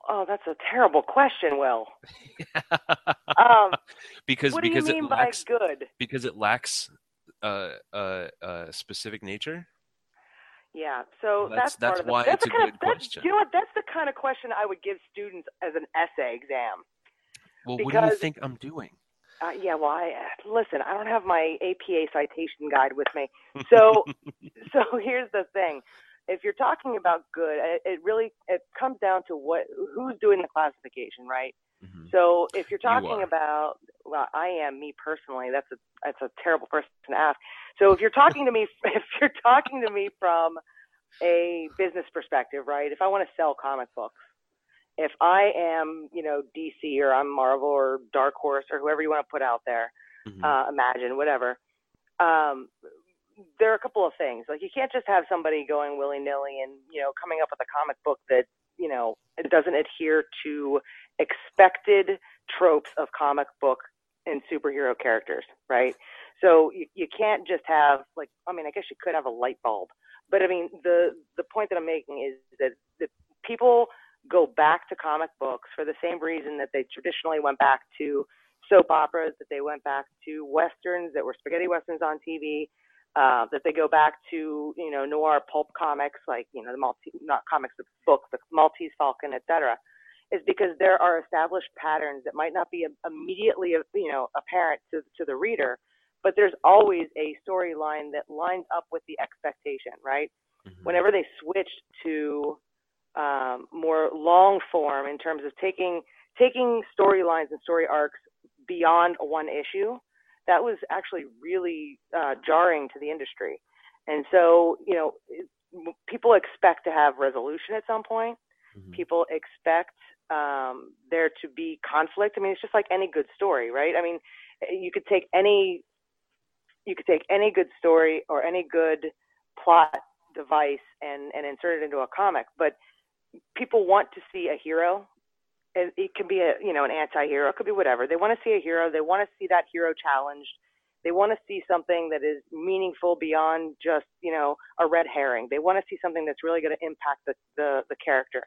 Oh, that's a terrible question, Will. <laughs> um, Because what because do you mean it by lacks good? because it lacks uh, uh, uh, specific nature. Yeah, so Well, that's- that's part that's of the, why that's it's a good of, question. You know what? That's the kind of question I would give students as an essay exam. Well, what do you think I'm doing? Uh, yeah, well, I, listen, I don't have my APA citation guide with me. So, <laughs> so here's the thing: if you're talking about good, it, it really it comes down to what who's doing the classification, right? So, if you're Mm-hmm. You talking about, well, I am me personally. That's a that's a terrible person to ask. So, if you're talking to me, <laughs> if you're talking to me from a business perspective, right? If I want to sell comic books, if I am, you know, DC or I'm Marvel or Dark Horse or whoever you want to put out there, uh, Imagine, whatever. Um, there are a couple of things. Like you can't just have somebody going willy nilly and you know coming up with a comic book that you know it doesn't adhere to expected tropes of comic book and superhero characters, right? So you, you can't just have like I mean I guess you could have a light bulb, but I mean the the point that I'm making is that that people go back to comic books for the same reason that they traditionally went back to soap operas, that they went back to westerns that were spaghetti westerns on TV, uh, that they go back to you know noir pulp comics like you know the Maltese not comics but books, the Maltese Falcon, etc. Is because there are established patterns that might not be immediately you know apparent to to the reader, but there's always a storyline that lines up with the expectation, right? Whenever they switched to um, more long form in terms of taking taking storylines and story arcs beyond one issue, that was actually really uh, jarring to the industry. And so, you know, it- people expect to have resolution at some point. People expect um, there to be conflict. I mean, it's just like any good story, right? I mean, you could take any you could take any good story or any good plot device and, and insert it into a comic, but people want to see a hero. And it can be a you know an anti-hero, it could be whatever. They want to see a hero. They want to see that hero challenged. They want to see something that is meaningful beyond just you know a red herring. They want to see something that's really going to impact the, the the character.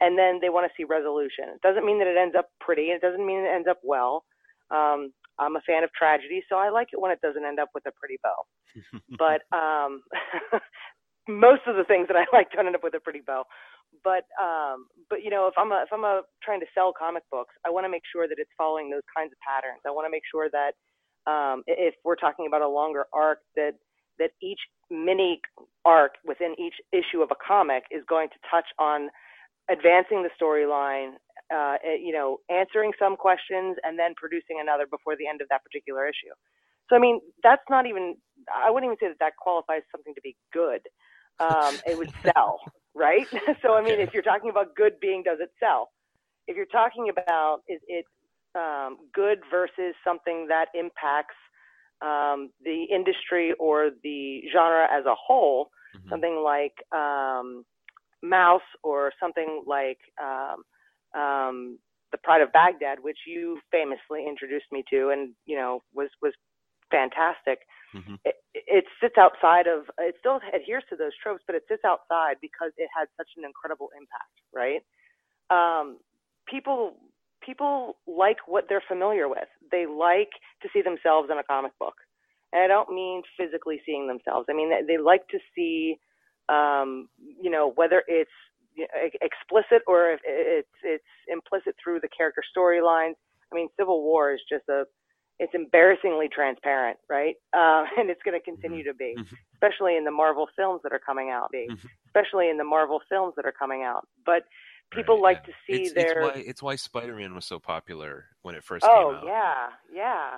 And then they want to see resolution. It doesn't mean that it ends up pretty. It doesn't mean it ends up well. Um, I'm a fan of tragedy, so I like it when it doesn't end up with a pretty bow. <laughs> but um, <laughs> most of the things that I <laughs> like don't end up with a pretty bow. But um, but you know, if I'm a if I'm a trying to sell comic books, I want to make sure that it's following those kinds of patterns. I want to make sure that um, if we're talking about a longer arc, that that each mini arc within each issue of a comic is going to touch on advancing the storyline, uh, eh, you know, answering some questions and then producing another before the end of that particular issue. So I mean, that's not even. I wouldn't even say that that qualifies something to be good. Um, it would sell, right? <laughs> so I mean, if you're talking about good being, does it sell? If you're talking about is it um, good versus something that impacts um, the industry or the genre as a whole, something like um, Maus or something like um, um, The Pride of Baghdad, which you famously introduced me to, and you know was was fantastic. It, it sits outside of it still adheres to those tropes, but it sits outside because it had such an incredible impact, right? Um, people people like what they're familiar with. They like to see themselves in a comic book, and I don't mean physically seeing themselves. I mean they, they like to see, um, you know, whether it's explicit or if it's it's implicit through the character storylines. I mean, Civil War is just a it's embarrassingly transparent, right? Uh, <laughs> and it's going to continue to be, especially in the Marvel films that are coming out. Be, especially in the Marvel films that are coming out. But people like to see It's, it's their why it's why Spider-Man was so popular when it first oh came out. Oh yeah yeah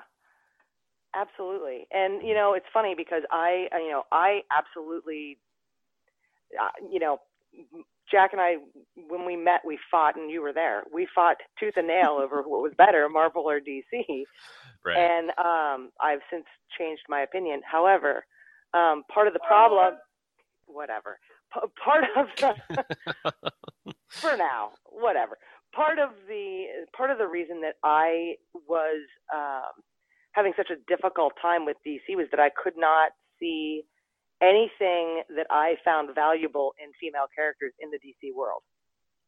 absolutely and you know it's funny because i you know i absolutely uh, you know Jack and I, when we met, we fought, and you were there. We fought tooth and nail over what was better, Marvel or DC. Right. And um, I've since changed my opinion. However, um, part of the problem, whatever. P- part of the, <laughs> for now, whatever. Part of the part of the reason that I was um, having such a difficult time with DC was that I could not see anything that I found valuable in female characters in the DC world.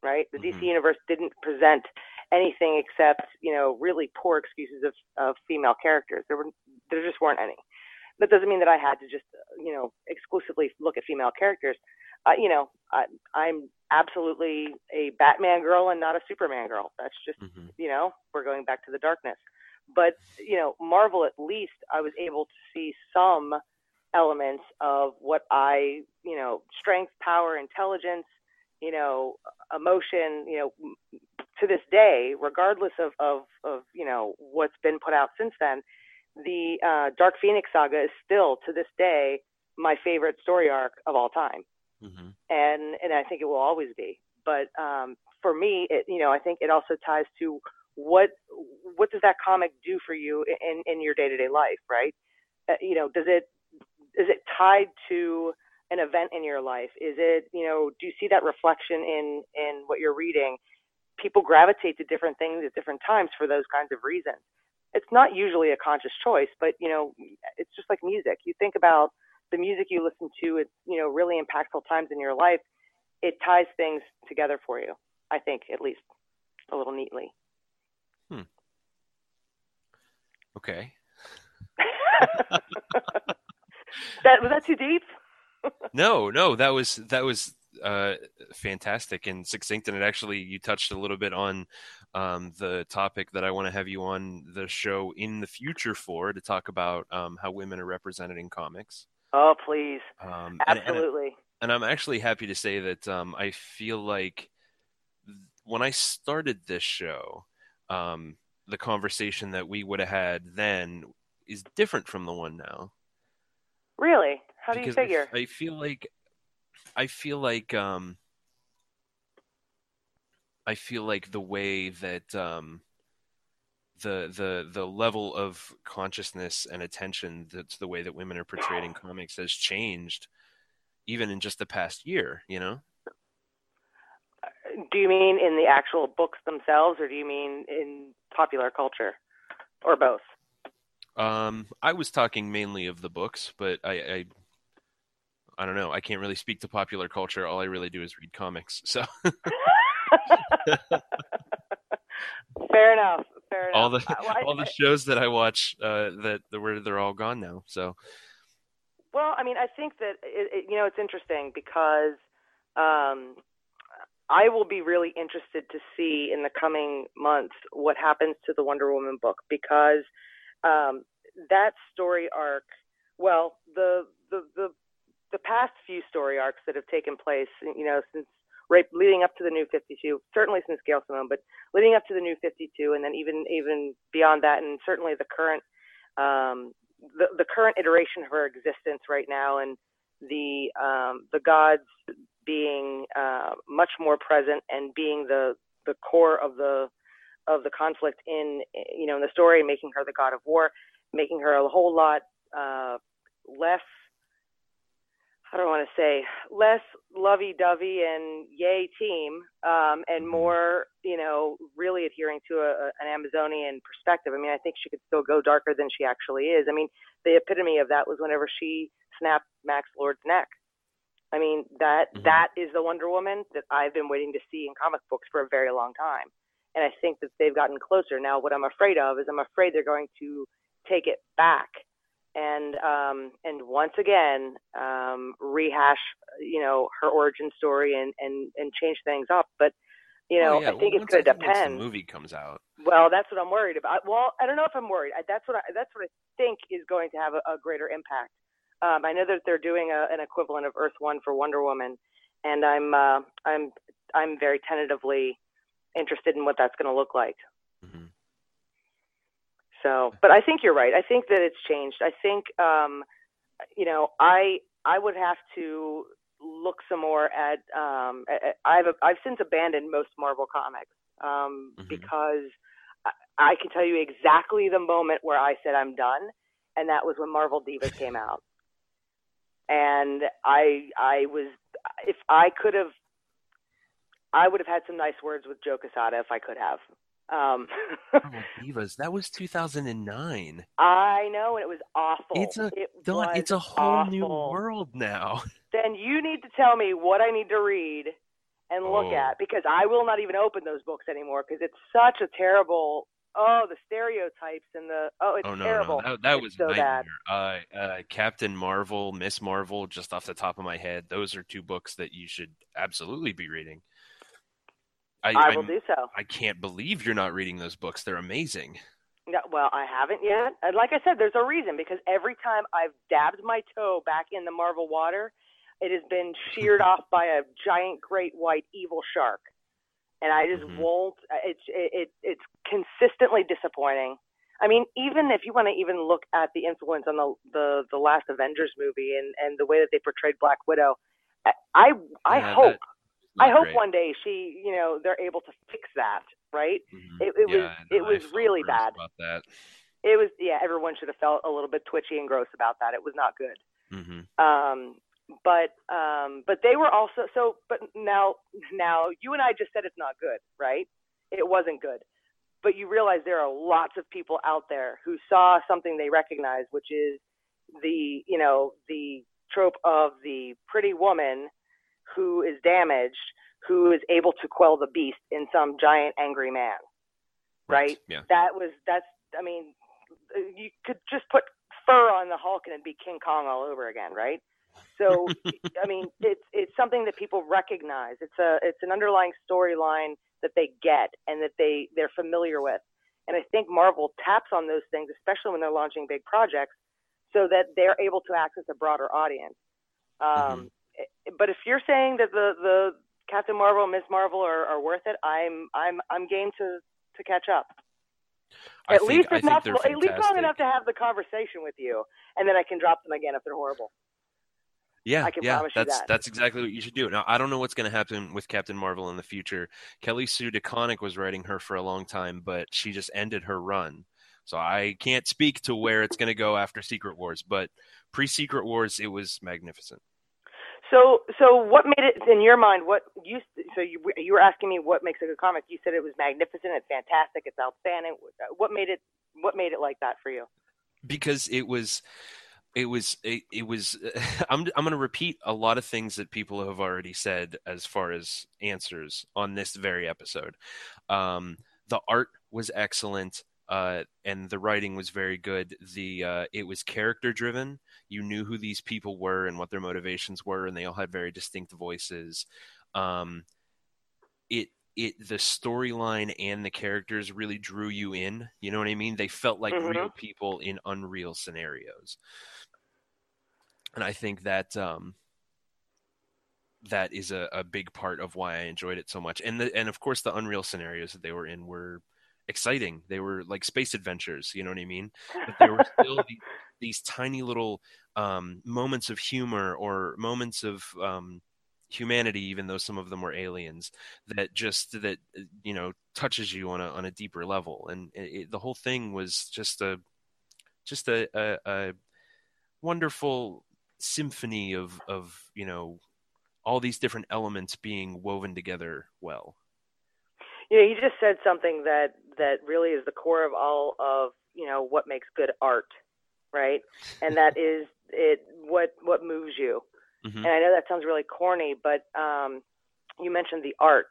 Right, the DC universe didn't present anything except you know really poor excuses of, of female characters. There were there just weren't any. That doesn't mean that I had to just you know exclusively look at female characters. Uh, you know, I, I'm absolutely a Batman girl and not a Superman girl. That's just you know we're going back to the darkness. But you know, Marvel at least I was able to see some elements of what I you know strength, power, intelligence, you know, emotion. You know, to this day, regardless of of of you know what's been put out since then, the uh, Dark Phoenix saga is still to this day my favorite story arc of all time and and I think it will always be. But um, for me, it you know I think it also ties to what what does that comic do for you in in your day to day life, right? Uh, you know, does it is it tied to an event in your life? Is it you know do you see that reflection in in what you're reading? People gravitate to different things at different times for those kinds of reasons. It's not usually a conscious choice, but you know, it's just like music. You think about the music you listen to at you know really impactful times in your life. It ties things together for you. I think at least a little neatly. Hmm. Okay. <laughs> <laughs> That was that too deep? <laughs> no, no, that was that was uh, fantastic and succinct, and it actually you touched a little bit on um, the topic that I want to have you on the show in the future for to talk about um, how women are represented in comics. Oh, please. Um, and- and- Absolutely. And, I'm actually happy to say that um, I feel like when I started this show, um, the conversation that we would have had then is different from the one now. Really? How do you Because I- figure? I, feel like I feel like um I feel like the way that um the the the level of consciousness and attention that's the way that women are portrayed in comics has changed even in just the past year, you know? Do you mean in the actual books themselves, or do you mean in popular culture, or both? Um, I was talking mainly of the books, but I, I, I don't know. I can't really speak to popular culture. All I really do is read comics. So <laughs> Fair enough. Fair enough. all the all the shows that I watch, uh, that were they're all gone now. So Well, I mean, I think that it, it, you know it's interesting because um, I will be really interested to see in the coming months what happens to the Wonder Woman book because um, that story arc. Well, the the the the past few story arcs that have taken place, you know, since right leading up to the New Fifty Two, certainly since Gail Simone, but leading up to the New Fifty Two, and then even even beyond that, and certainly the current um, the, the current iteration of her existence right now and the um, the gods being uh, much more present and being the the core of the of the conflict in you know in the story, making her the god of war, making her a whole lot uh, less. I don't want to say less lovey-dovey and yay team, um, and more you know really adhering to a, an Amazonian perspective. I mean, I think she could still go darker than she actually is. I mean, the epitome of that was whenever she snapped Max Lord's neck. I mean, that that is the Wonder Woman that I've been waiting to see in comic books for a very long time, and I think that they've gotten closer. Now, what I'm afraid of is I'm afraid they're going to take it back and um, and once again um, rehash you know her origin story and and and change things up. But you know, Oh, yeah, I think once- it's going to I think once depend. the movie comes out. Well, that's what I'm worried about. Well, I don't know if I'm worried. That's what I, that's what I think is going to have a, a greater impact. Um, I know that they're doing a, an equivalent of Earth One for Wonder Woman, and I'm uh, I'm I'm very tentatively interested in what that's going to look like. So, but I think you're right. I think that it's changed. I think um, you know I I would have to look some more at. Um, I've I've since abandoned most Marvel comics um, because I, I can tell you exactly the moment where I said I'm done, and that was when Marvel Divas came out. And I I was if I could have, I would have had some nice words with Joe Quesada if I could have. Um, Marvel <laughs> Divas. That was 2009. I know, and it was awful. It's a it Dawn, it's a whole new world now. <laughs> Then you need to tell me what I need to read and look Oh. at because I will not even open those books anymore because it's such a terrible. Oh, the stereotypes and the oh, it's oh no, terrible. no, that, that was so bad. Uh, uh, Captain Marvel, Miss Marvel, just off the top of my head, those are two books that you should absolutely be reading. I, I will I'm- do so. I can't believe you're not reading those books. They're amazing. Yeah, well, I haven't yet. And like I said, there's a reason because every time I've dabbed my toe back in the Marvel water, it has been sheared <laughs> off by a giant, great white evil shark, and I just Mm-hmm. won't. It's it, it it's consistently disappointing. I mean, even if you want to even look at the influence on the the the last Avengers movie and and the way that they portrayed Black Widow, I I, I Yeah, hope I hope great. one day she you know they're able to fix that. Right? It, it was Mm-hmm. Yeah, it no, I was really bad. about that. It was yeah. Everyone should have felt a little bit twitchy and gross about that. It was not good. hmm Um, but um, but they were also so. But now now you and I just said it's not good, right? It wasn't good. But you realize there are lots of people out there who saw something they recognize, which is the you know the trope of the pretty woman who is damaged, who is able to quell the beast in some giant angry man right? Yeah. That was that's. I mean, you could just put fur on the Hulk and it'd be King Kong all over again, right? So, <laughs> I mean, it's it's something that people recognize. It's a it's an underlying storyline that they get and that they they're familiar with. And I think Marvel taps on those things, especially when they're launching big projects, so that they're able to access a broader audience. Um, But if you're saying that the the Captain Marvel and Ms. Marvel are, are worth it, I'm I'm I'm game to to catch up. I at think- least I think at least long enough to have the conversation with you, and then I can drop them again if they're horrible. Yeah, I can yeah, promise you that's that. that's exactly what you should do. Now, I don't know what's going to happen with Captain Marvel in the future. Kelly Sue DeConnick was writing her for a long time, but she just ended her run. So I can't speak to where it's going to go after Secret Wars, but pre-Secret Wars, it was magnificent. So, so what made it in your mind? What you so you you were asking me what makes a good comic? You said it was magnificent, it's fantastic, it's outstanding. What made it? What made it like that for you? because it was it was it, it was <laughs> i'm i'm going to repeat a lot of things that people have already said as far as answers on this very episode um the art was excellent uh and the writing was very good the uh it was character driven you knew who these people were and what their motivations were and they all had very distinct voices. Um it it the storyline and the characters really drew you in you know what i mean? They felt like Mhm. real people in unreal scenarios. And i think that um that is a, a big part of why i enjoyed it so much. And the and of course the unreal scenarios that they were in were exciting. They were like space adventures you know what i mean? But there were <laughs> still these, these tiny little um moments of humor or moments of um humanity even though some of them were aliens that just that you know touches you on a on a deeper level. And it, it- the whole thing was just a just a, a, a wonderful symphony of of you know all these different elements being woven together well. You know, you just said something that that really is the core of all of you know what makes good art, right? And that is it what what moves you. Mm-hmm. And I know that sounds really corny, but um, you mentioned the art.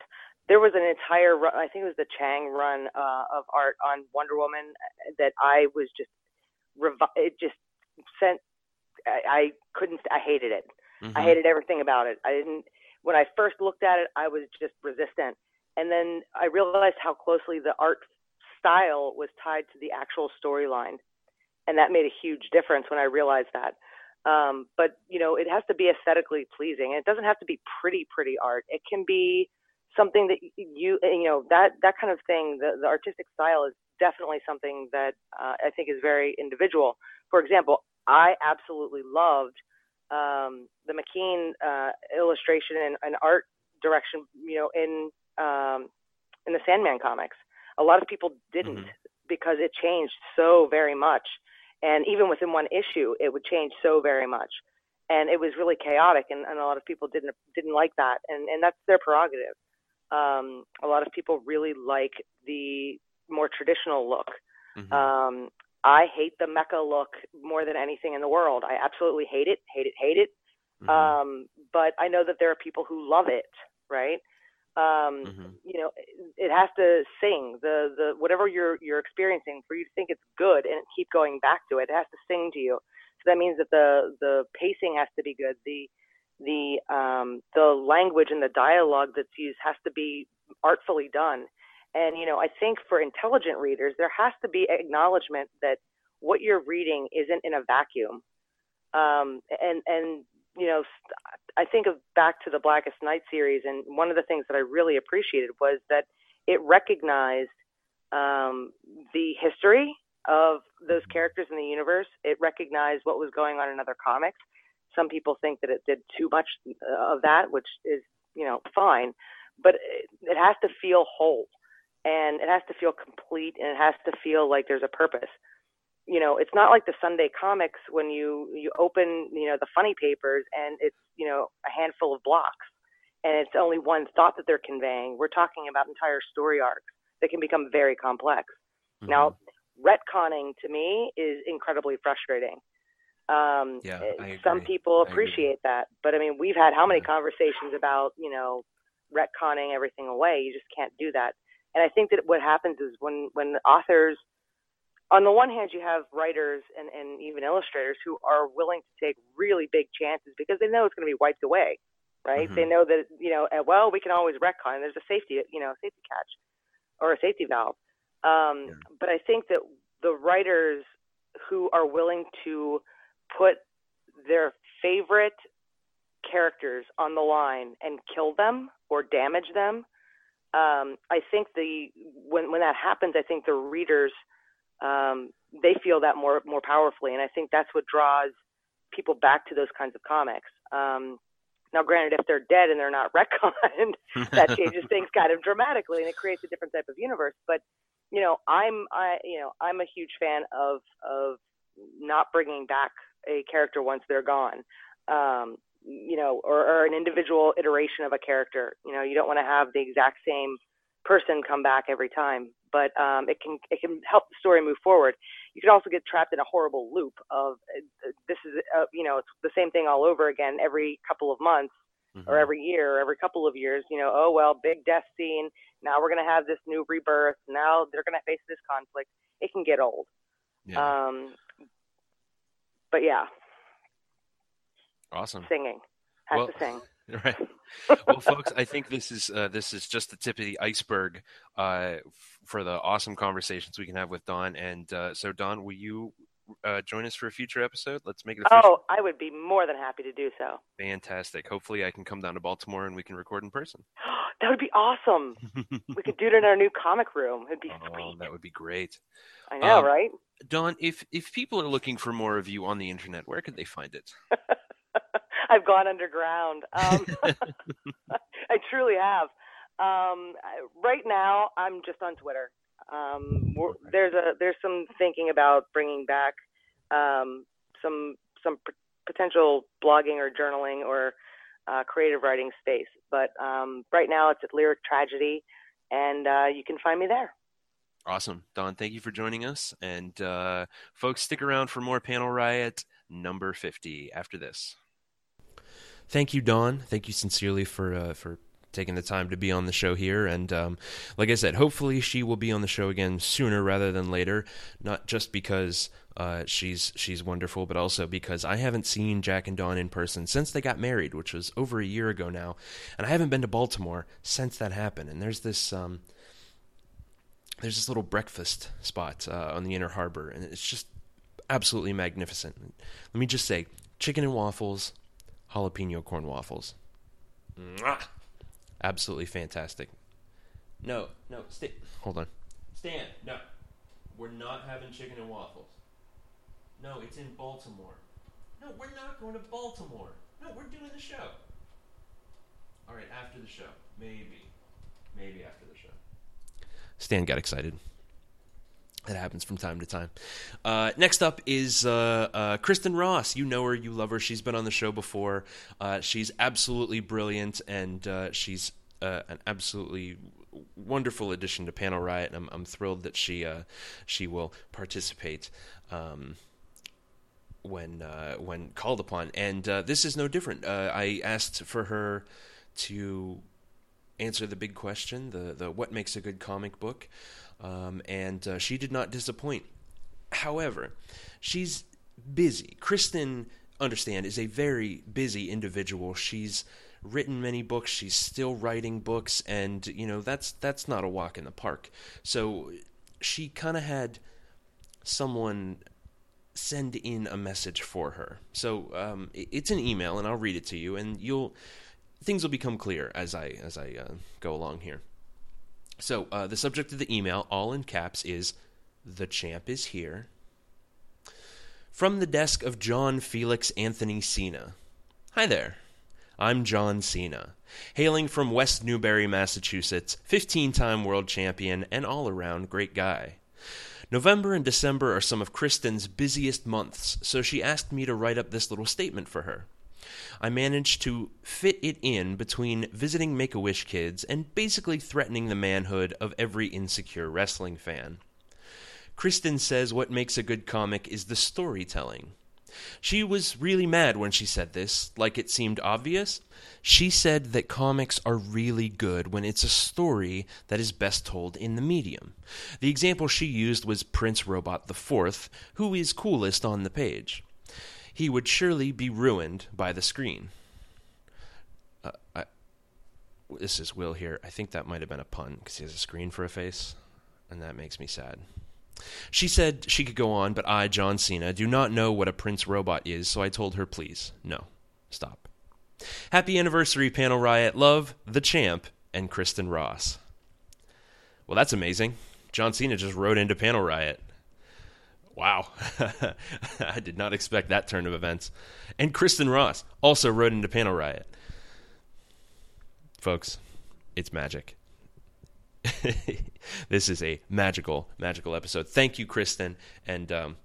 There was an entire run, I think it was the Chiang run uh, of art on Wonder Woman that I was just it just sent I, I couldn't I hated it. I Mhm. hated everything about it. I didn't when I first looked at it, I was just resistant. And then I realized how closely the art style was tied to the actual storyline. And that made a huge difference when I realized that. Um, but you know, it has to be aesthetically pleasing. And it doesn't have to be pretty, pretty art. It can be something that you, you know, that that kind of thing. The, the artistic style is definitely something that uh, I think is very individual. For example, I absolutely loved um, the McKean uh, illustration and, and art direction, you know, in um, in the Sandman comics. A lot of people didn't because it changed so very much, and even within one issue, it would change so very much, and it was really chaotic, and, and a lot of people didn't didn't like that, and and that's their prerogative. Um, a lot of people really like the more traditional look. Um, I hate the Mecca look more than anything in the world. I absolutely hate it, hate it, hate it. Um, but I know that there are people who love it, right? Um, You know, it, it has to sing the the whatever you're you're experiencing for you to think it's good and keep going back to it. It has to sing to you. So that means that the the pacing has to be good. The the um, the language and the dialogue that's used has to be artfully done. And you know, I think for intelligent readers, there has to be acknowledgement that what you're reading isn't in a vacuum. Um, and and you know, I think of back to the Blackest Night series, and one of the things that I really appreciated was that it recognized um, the history of those characters in the universe. It recognized what was going on in other comics. Some people think that it did too much uh, of that, which is you know fine, but it, it has to feel whole, and it has to feel complete, and it has to feel like there's a purpose you know, it's not like the Sunday comics when you you open, you know, the funny papers and it's, you know, a handful of blocks and it's only one thought that they're conveying. We're talking about entire story arcs that can become very complex. Now, retconning to me is incredibly frustrating. Um, Yeah, eh, some people appreciate that, but I mean, we've had how many conversations about, you know, retconning everything away? You just can't do that. And I think that what happens is when when authors on the one hand, you have writers and, and even illustrators who are willing to take really big chances because they know it's going to be wiped away, right? They know that you know, well, we can always retcon. There's a safety, you know, safety catch or a safety valve. Um, But I think that the writers who are willing to put their favorite characters on the line and kill them or damage them, um, I think the when when that happens, I think the readers um, they feel that more more powerfully, and I think that's what draws people back to those kinds of comics. Um, now, granted, if they're dead and they're not <laughs> retconned, that changes <laughs> things kind of dramatically, and it creates a different type of universe. But you know, I'm I you know I'm a huge fan of of not bringing back a character once they're gone. Um, you know, or, or an individual iteration of a character. You know, you don't want to have the exact same person come back every time, but um, it can it can help the story move forward. You can also get trapped in a horrible loop of uh, this is uh, you know it's the same thing all over again every couple of months or every year or every couple of years. You know, oh well, big death scene. Now we're gonna have this new rebirth. Now they're gonna face this conflict. It can get old. Um, but yeah, Awesome. singing has Well- to sing. <laughs> Right. Well, folks, I think this is uh, this is just the tip of the iceberg uh, f- for the awesome conversations we can have with Dawn. And uh, so, Dawn, will you uh, join us for a future episode? Let's make it official. Oh, I would be more than happy to do so. Fantastic. Hopefully, I can come down to Baltimore and we can record in person. <gasps> That would be awesome. <laughs> we could do it in our new comic room. It'd be Oh, that would be great. I know, Um, right? Dawn, if if people are looking for more of you on the internet, where could they find it? <laughs> I've gone underground. Um, <laughs> <laughs> I truly have. Um, right now, I'm just on Twitter. Um, there's a there's some thinking about bringing back um, some some p- potential blogging or journaling or uh, creative writing space. But um, right now, it's at Lyric Tragedy, and uh, you can find me there. Awesome. Dawn, thank you for joining us. And uh, folks, stick around for more Panel Riot number 50 after this. Thank you, Dawn. Thank you sincerely for uh, for taking the time to be on the show here. And um, like I said, hopefully she will be on the show again sooner rather than later. Not just because uh, she's she's wonderful, but also because I haven't seen Jack and Dawn in person since they got married, which was over a year ago now, and I haven't been to Baltimore since that happened. And there's this. Um, there's this little breakfast spot uh, on the inner harbor, and it's just absolutely magnificent. Let me just say, chicken and waffles, jalapeno corn waffles, Mwah! absolutely fantastic. No, no, stay. Hold on, Stan. No, we're not having chicken and waffles. No, it's in Baltimore. No, we're not going to Baltimore. No, we're doing the show. All right, after the show. Maybe. Maybe after the show. Stan got excited. That happens from time to time. Uh, next up is uh, uh, Kristen Ross. You know her, you love her. She's been on the show before. Uh, she's absolutely brilliant, and uh, she's uh, an absolutely wonderful addition to Panel Riot. And I'm, I'm thrilled that she she will participate. Um, when when called upon, and this is no different. I asked for her to answer the big question, the the what makes a good comic book um, and uh, she did not disappoint. However, she's busy. Kristen, understand, is a very busy individual. She's written many books. She's still writing books, and you know that's that's not a walk in the park. So she kind of had someone send in a message for her. So um, it's an email, and I'll read it to you, and you'll things will become clear as I as I uh, go along here. So uh, the subject of the email, all in caps, is "The champ is here." From the desk of John Felix Anthony Cena. Hi there. I'm John Cena, hailing from West Newbury, Massachusetts, 15 time world champion and all around great guy. November and December are some of Kristen's busiest months, so she asked me to write up this little statement for her. I managed to fit it in between visiting Make a Wish kids and basically threatening the manhood of every insecure wrestling fan. Kristen says what makes a good comic is the storytelling. She was really mad when she said this, like it seemed obvious. She said that comics are really good when it's a story that is best told in the medium. The example she used was Prince Robot IV, who is coolest on the page he would surely be ruined by the screen. Uh, I, this is Will here. I think that might have been a pun because he has a screen for a face, and that makes me sad. She said she could go on, but I, John Cena, do not know what a Prince robot is, so I told her, please, no, stop. Happy anniversary, Panel Riot. Love, the champ, and Kristen Ross. Well, that's amazing. John Cena just wrote into Panel Riot. Wow. <laughs> I did not expect that turn of events. And Kristen Ross also wrote into Panel Riot. Folks, it's magic. <laughs> this is a magical, magical episode. Thank you, Kristen, and um,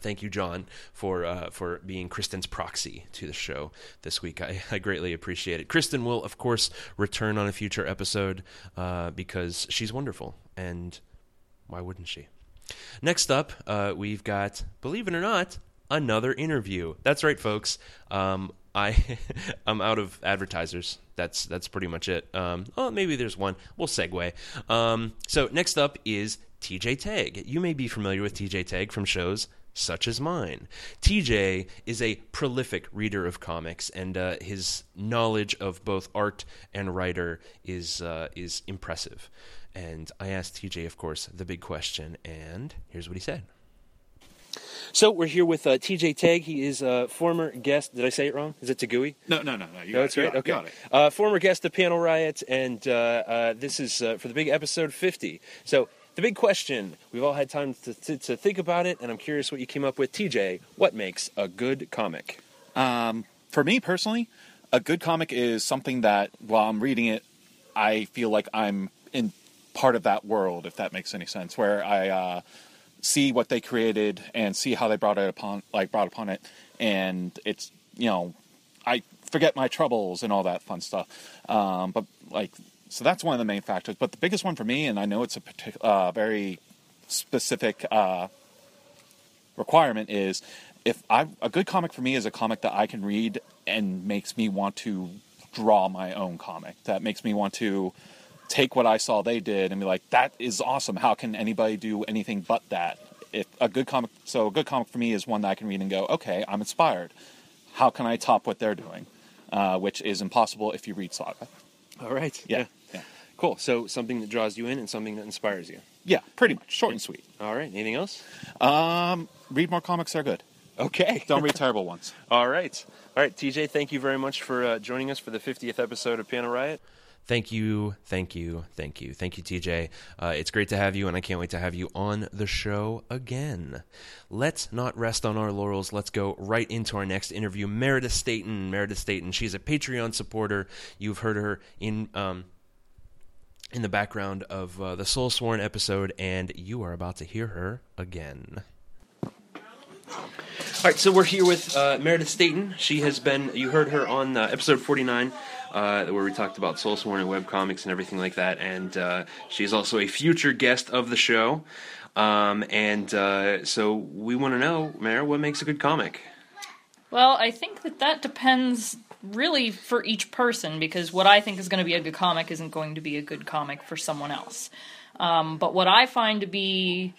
thank you, John, for uh, for being Kristen's proxy to the show this week. I, I, greatly appreciate it. Kristen will, of course, return on a future episode uh, because she's wonderful, and why wouldn't she? Next up, uh, we've got, believe it or not, another interview. That's right, folks. Um, I <laughs> I'm out of advertisers. That's that's pretty much it. Um, oh, maybe there's one. We'll segue. Um, so next up is TJ Tag. You may be familiar with TJ Tag from shows such as mine. TJ is a prolific reader of comics, and uh, his knowledge of both art and writer is uh, is impressive. And I asked TJ, of course, the big question, and here's what he said. So we're here with uh, TJ Tag. He is a former guest. Did I say it wrong? Is it Tagui? No, no, no, no. You no, that's right. okay. Uh, former guest of Panel Riot, and uh, uh this is uh, for the big episode 50. So the big question. We've all had time to, to, to, think about it, and I'm curious what you came up with. TJ, what makes a good comic? Um, for me personally, a good comic is something that while I'm reading it, I feel like I'm in part of that world, if that makes any sense, where I uh, see what they created and see how they brought it upon, like brought upon it, and it's you know, I forget my troubles and all that fun stuff. Um, but like, so that's one of the main factors. But the biggest one for me, and I know it's a particular, uh, very specific uh, requirement, is if I a good comic for me is a comic that I can read and makes me want to draw my own comic. That makes me want to take what I saw they did and be like, that is awesome. How can anybody do anything but that? If a good comic, so a good comic for me is one that I can read and go, okay, I'm inspired. How can I top what they're doing? Uh, which is impossible if you read Saga. All right. Yeah. yeah. yeah. Cool. So something that draws you in and something that inspires you. Yeah, pretty much. Short and sweet. All right. Anything else? Um, read more comics. They're good. Okay. <laughs> Don't read terrible ones. All right. All right, TJ, thank you very much for uh, joining us for the 50th episode of Panel Riot. Thank you, thank you, thank you, thank you, TJ. Uh, it's great to have you, and I can't wait to have you on the show again. Let's not rest on our laurels. Let's go right into our next interview. Meredith Staten. Meredith Staten. She's a Patreon supporter. You've heard her in um, in the background of uh, the Soul Sworn episode, and you are about to hear her again. All right, so we're here with uh, Meredith Staten. She has been, you heard her on uh, episode 49, uh, where we talked about Soul Sworn and webcomics and everything like that. And uh, she's also a future guest of the show. Um, and uh, so we want to know, Mara, what makes a good comic? Well, I think that that depends really for each person because what I think is going to be a good comic isn't going to be a good comic for someone else. Um, but what I find to be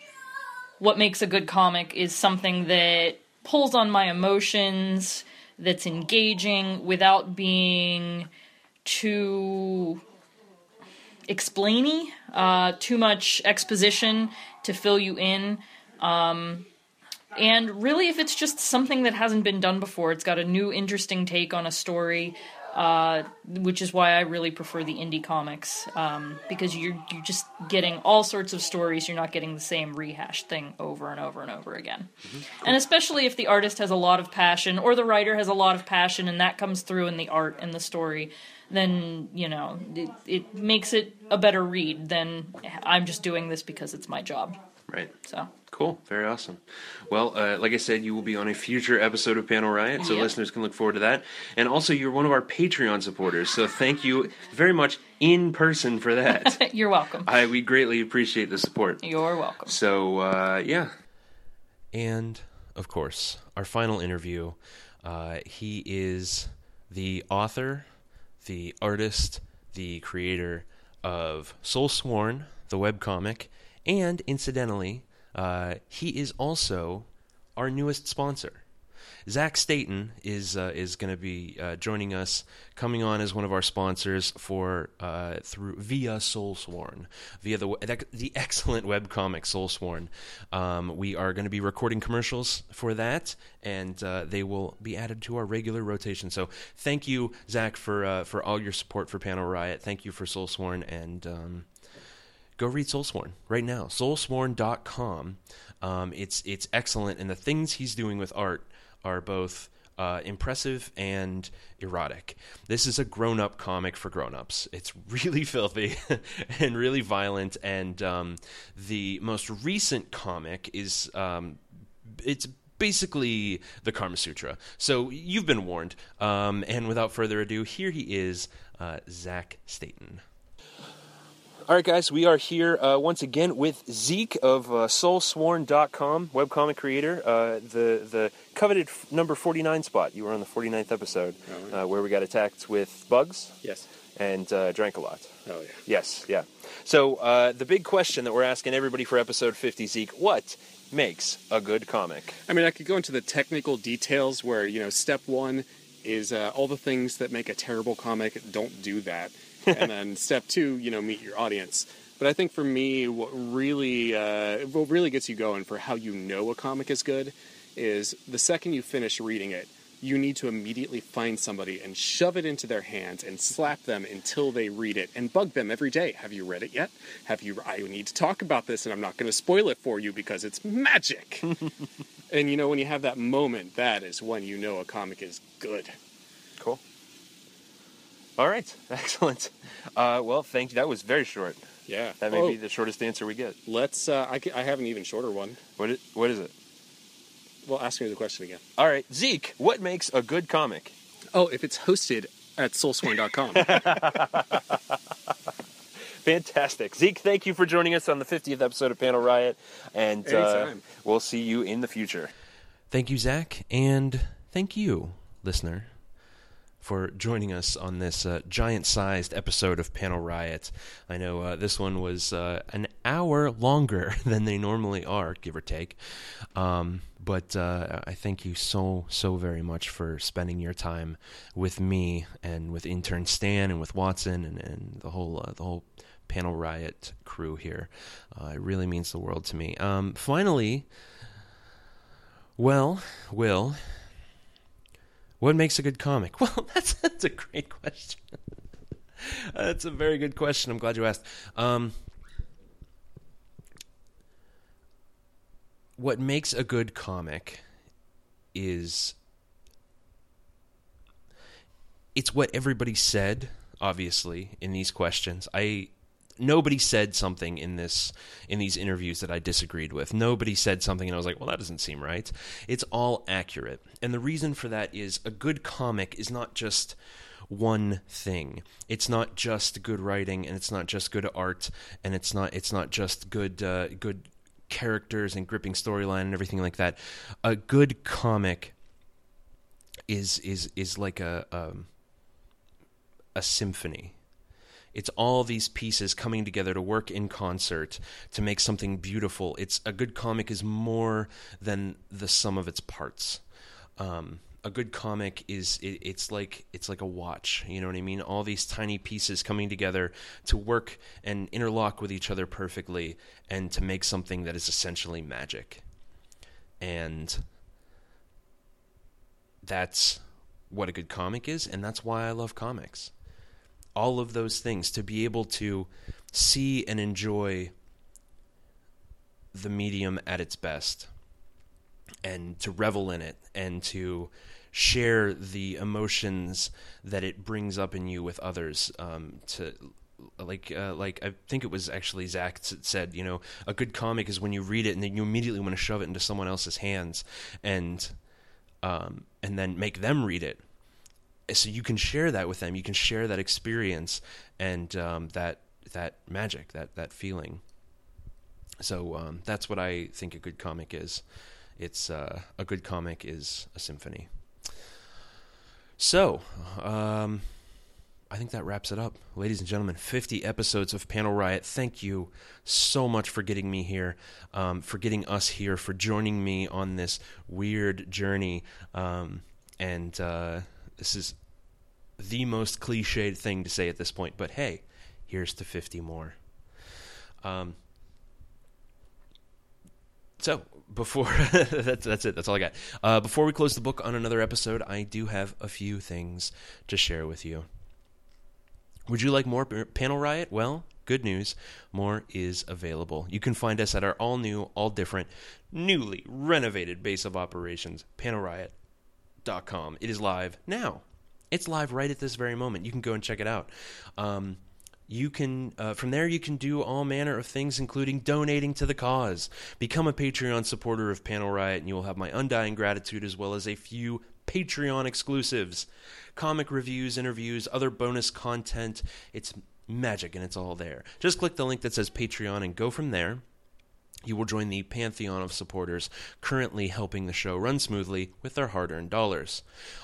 what makes a good comic is something that pulls on my emotions, that's engaging without being too explainy, uh, too much exposition to fill you in. Um, and really, if it's just something that hasn't been done before, it's got a new, interesting take on a story, uh, which is why I really prefer the indie comics um, because you're you're just getting all sorts of stories. You're not getting the same rehashed thing over and over and over again. And especially if the artist has a lot of passion or the writer has a lot of passion, and that comes through in the art and the story, then you know it, it makes it a better read than I'm just doing this because it's my job. Right. So Cool. Very awesome. Well, uh, like I said, you will be on a future episode of Panel Riot, so Yep. listeners can look forward to that. And also, you're one of our Patreon supporters, so thank you very much in person for that. <laughs> you're welcome. I we greatly appreciate the support. You're welcome. So uh, yeah, and of course, our final interview. Uh, he is the author, the artist, the creator of Soul Sworn, the webcomic, and incidentally, uh, he is also our newest sponsor. Zach Staten is uh, is going to be uh, joining us, coming on as one of our sponsors for uh, through via Soulsworn, via the the excellent webcomic Soulsworn. Um, we are going to be recording commercials for that, and uh, they will be added to our regular rotation. So thank you, Zach, for uh, for all your support for Panel Riot. Thank you for Soulsworn, and um, go read Soulsworn right now. Soulsworn.com. Um, it's it's excellent, and the things he's doing with art are both uh, impressive and erotic. This is a grown-up comic for grown-ups. It's really <laughs> filthy and really violent, and um, the most recent comic is um, it's basically the Karma Sutra. So you've been warned. Um, and without further ado, here he is, uh, Zach Staten. All right, guys, we are here uh, once again with Zeke of uh, SoulSworn.com, webcomic creator. Uh, the the coveted f- number 49 spot. You were on the 49th episode uh, where we got attacked with bugs. Yes. And uh, drank a lot. Oh yeah. Yes, yeah. So uh, the big question that we're asking everybody for episode 50, Zeke, what makes a good comic? I mean, I could go into the technical details where you know, step one is uh, all the things that make a terrible comic. Don't do that. And then step two, you know, meet your audience. But I think for me, what really, uh, what really gets you going for how you know a comic is good is the second you finish reading it, you need to immediately find somebody and shove it into their hands and slap them until they read it and bug them every day. Have you read it yet? Have you? I need to talk about this, and I'm not going to spoil it for you because it's magic. <laughs> and you know, when you have that moment, that is when you know a comic is good. Cool. All right, <laughs> excellent. Uh, well, thank you. That was very short. Yeah, That may Oh. be the shortest answer we get. Let's. Uh, I, I have an even shorter one. What is, what is it? Well, ask me the question again. All right, Zeke, what makes a good comic? Oh, if it's hosted at soulsworn.com. <laughs> Fantastic. Zeke, thank you for joining us on the 50th episode of Panel Riot, and uh, we'll see you in the future. Thank you, Zach, and thank you, listener, for joining us on this uh, giant sized episode of Panel Riot. I know uh, this one was uh, an hour longer <laughs> than they normally are, give or take. Um, but uh, I thank you so, so very much for spending your time with me and with intern Stan and with Watson and, and the whole uh, the whole Panel Riot crew here. Uh, it really means the world to me. Um, finally, well, Will, what makes a good comic? <laughs> Well, that's, that's a great question. <laughs> That's a very good question. I'm glad you asked. Um, what makes a good comic is it's what everybody said obviously in these questions i nobody said something in this in these interviews that i disagreed with nobody said something and i was like well that doesn't seem right it's all accurate and the reason for that is a good comic is not just one thing it's not just good writing and it's not just good art and it's not it's not just good uh, good characters and gripping storyline and everything like that. A good comic is is is like a um, a symphony. It's all these pieces coming together to work in concert to make something beautiful. It's a good comic is more than the sum of its parts. Um, a good comic is it, it's like it's like a watch you know what i mean all these tiny pieces coming together to work and interlock with each other perfectly and to make something that is essentially magic and that's what a good comic is and that's why i love comics all of those things to be able to see and enjoy the medium at its best and to revel in it and to share the emotions that it brings up in you with others um, to like uh, like I think it was actually Zach said you know a good comic is when you read it and then you immediately want to shove it into someone else's hands and um, and then make them read it so you can share that with them you can share that experience and um, that that magic that that feeling so um, that's what I think a good comic is it's uh, a good comic is a symphony so, um, I think that wraps it up. Ladies and gentlemen, 50 episodes of Panel Riot. Thank you so much for getting me here, um, for getting us here, for joining me on this weird journey. Um, and uh, this is the most cliched thing to say at this point, but hey, here's to 50 more. Um, so, before <laughs> that's that's it. That's all I got. Uh, before we close the book on another episode, I do have a few things to share with you. Would you like more panel riot? Well, good news, more is available. You can find us at our all new, all different, newly renovated base of operations, panelriot.com. It is live now. It's live right at this very moment. You can go and check it out. Um, you can uh, from there you can do all manner of things including donating to the cause become a patreon supporter of panel riot and you will have my undying gratitude as well as a few patreon exclusives comic reviews interviews other bonus content it's magic and it's all there just click the link that says patreon and go from there you will join the pantheon of supporters currently helping the show run smoothly with their hard earned dollars.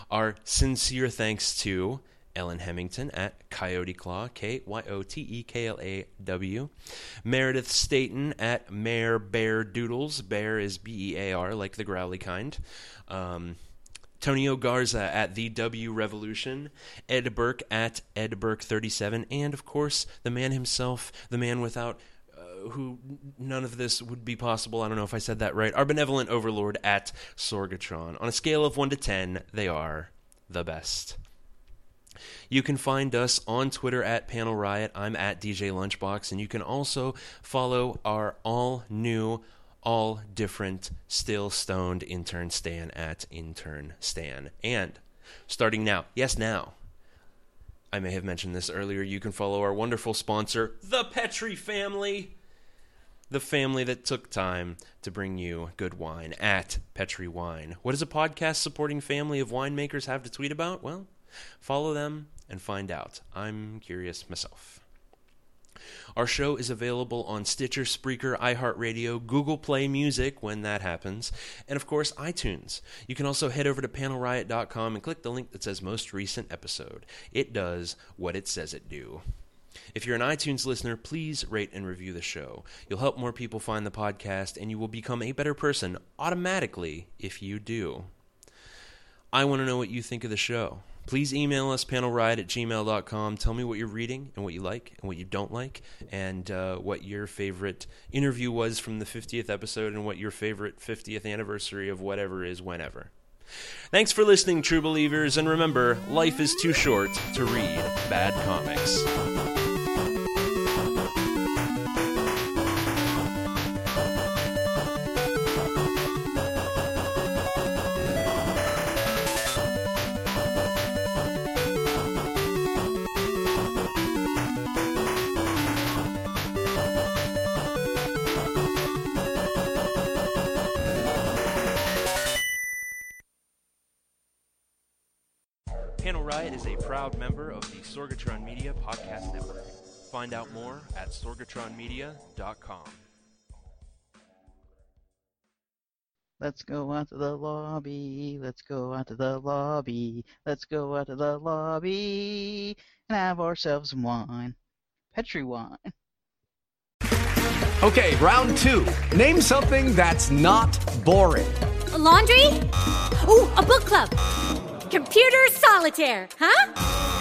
Our sincere thanks to Ellen Hemington at Coyote Claw, K Y O T E K L A W. Meredith Staten at Mayor Bear Doodles. Bear is B E A R, like the growly kind. Um, Garza at the W Revolution, Ed Burke at Ed Burke 37, and of course the man himself, the man without who none of this would be possible. I don't know if I said that right. Our benevolent overlord at Sorgatron. On a scale of one to ten, they are the best. You can find us on Twitter at Panel Riot. I'm at DJ Lunchbox, and you can also follow our all new, all different, still stoned intern Stan at intern Stan. And starting now, yes, now. I may have mentioned this earlier. You can follow our wonderful sponsor, the Petri family the family that took time to bring you good wine at Petri Wine. What does a podcast supporting family of winemakers have to tweet about? Well, follow them and find out. I'm curious myself. Our show is available on Stitcher, Spreaker, iHeartRadio, Google Play Music when that happens, and of course iTunes. You can also head over to panelriot.com and click the link that says most recent episode. It does what it says it do. If you're an iTunes listener, please rate and review the show. You'll help more people find the podcast, and you will become a better person automatically if you do. I want to know what you think of the show please email us panelriot at gmail.com tell me what you're reading and what you like and what you don't like and uh, what your favorite interview was from the 50th episode and what your favorite 50th anniversary of whatever is whenever Thanks for listening, true believers, and remember, life is too short to read bad comics. Sorgatron Media Podcast Network. Find out more at sorgatronmedia.com. Let's go out to the lobby. Let's go out to the lobby. Let's go out to the lobby and have ourselves some wine. Petri wine. Okay, round two. Name something that's not boring. A laundry? Ooh, a book club. Computer solitaire, huh?